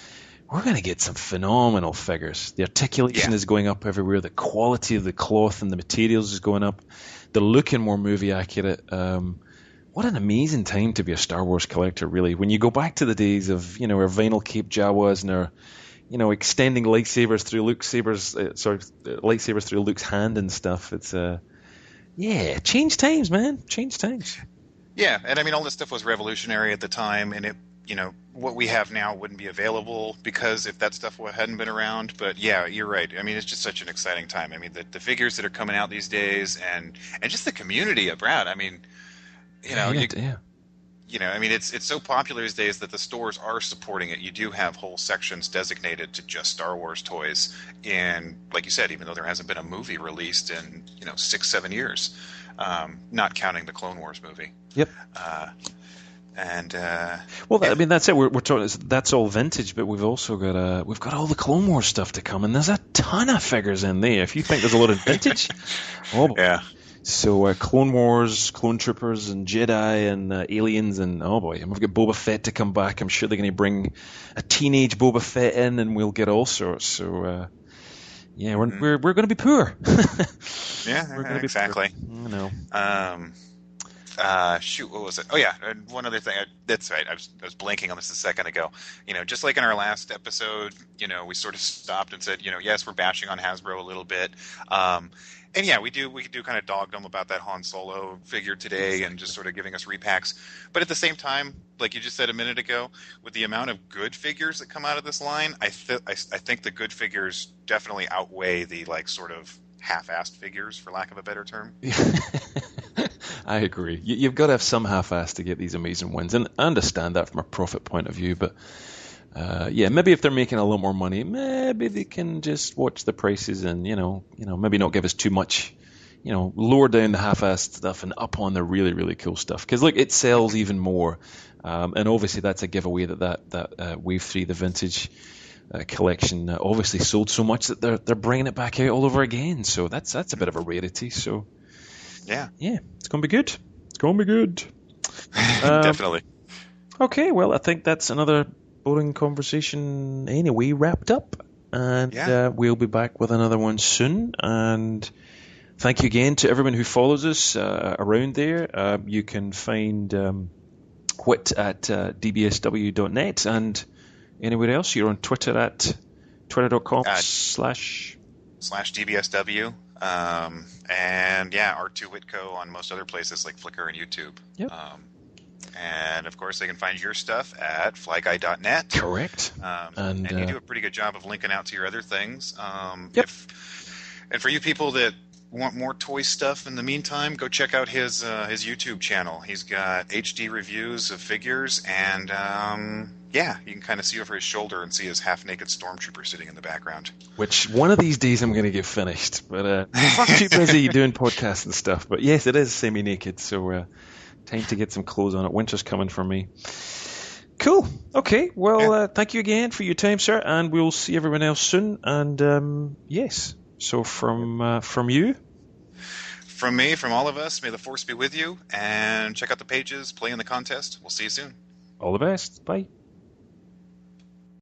we're going to get some phenomenal figures. The articulation Yeah. is going up everywhere. The quality of the cloth and the materials is going up. They're looking more movie accurate. Um, what an amazing time to be a Star Wars collector, really. When you go back to the days of, you know, our vinyl cape Jawas and our, you know, extending lightsabers through Luke's sabers, uh, sorry, lightsabers through Luke's hand and stuff. It's, uh, yeah, change times, man. Change times. Yeah, and I mean, all this stuff was revolutionary at the time, and it, you know, what we have now wouldn't be available because if that stuff hadn't been around. But yeah, you're right. I mean, it's just such an exciting time. I mean, the, the figures that are coming out these days, and and just the community around. I mean, you know, yeah, you, yeah. you know, I mean, it's it's so popular these days that the stores are supporting it. You do have whole sections designated to just Star Wars toys, and like you said, even though there hasn't been a movie released in you know six seven years, um, not counting the Clone Wars movie. Yep. Uh, and uh, Well, I mean, that's it. We're, we're talking. That's all vintage, but we've also got uh, we've got all the Clone Wars stuff to come, and there's a ton of figures in there. If you think there's a lot of vintage, oh, boy. yeah, So uh, Clone Wars, Clone Troopers, and Jedi, and uh, aliens, and oh boy, and we've got Boba Fett to come back. I'm sure they're going to bring a teenage Boba Fett in, and we'll get all sorts. So uh, yeah, we're Mhm. we're, we're going to be poor. yeah, We're gonna be exactly. I know. Um, uh, shoot, what was it? Oh yeah, and one other thing. I, that's right. I was, I was blanking on this a second ago. You know, just like in our last episode, you know, we sort of stopped and said, you know, yes, we're bashing on Hasbro a little bit. Um, and yeah, we do we do kind of dog them about that Han Solo figure today, and just sort of giving us repacks. But at the same time, like you just said a minute ago, with the amount of good figures that come out of this line, I th- I, I think the good figures definitely outweigh the like sort of half-assed figures, for lack of a better term. I agree. You, you've got to have some half-ass to get these amazing wins, and I understand that from a profit point of view. But uh, yeah, maybe if they're making a lot more money, maybe they can just watch the prices and you know, you know, maybe not give us too much. You know, lower down the half-assed stuff and up on the really, really cool stuff. Because look, it sells even more, um, and obviously that's a giveaway that that that uh, Wave Three, the vintage uh, collection, uh, obviously sold so much that they're they're bringing it back out all over again. So that's that's a bit of a rarity. So Yeah, yeah, it's gonna be good. It's gonna be good. Um, definitely. Okay, well, I think that's another boring conversation anyway wrapped up, and Yeah. uh, we'll be back with another one soon. And thank you again to everyone who follows us uh, around there. Uh, you can find um, Whit at uh, dbsw.net and anywhere else. You're on Twitter at twitter.com slash slash DBSW. Um, and yeah, R2 Whitco on most other places like Flickr and YouTube. Yep. Um, And of course, they can find your stuff at flyguy.net. Correct. Um, and, and, you uh, do a pretty good job of linking out to your other things. Um, yep. If, and for you people that want more toy stuff in the meantime, go check out his uh, his YouTube channel. He's got HD reviews of figures, and um, yeah, you can kind of see over his shoulder and see his half naked stormtrooper sitting in the background. Which one of these days I'm going to get finished, but uh, I'm too busy doing podcasts and stuff. But yes, it is semi naked, so uh, time to get some clothes on it. Winter's coming for me. Cool. Okay. Well, yeah. uh, thank you again for your time, sir, and we'll see everyone else soon. And um, yes, so from uh, from you. From me, from all of us, may the force be with you. And check out the pages, play in the contest. We'll see you soon. All the best. Bye.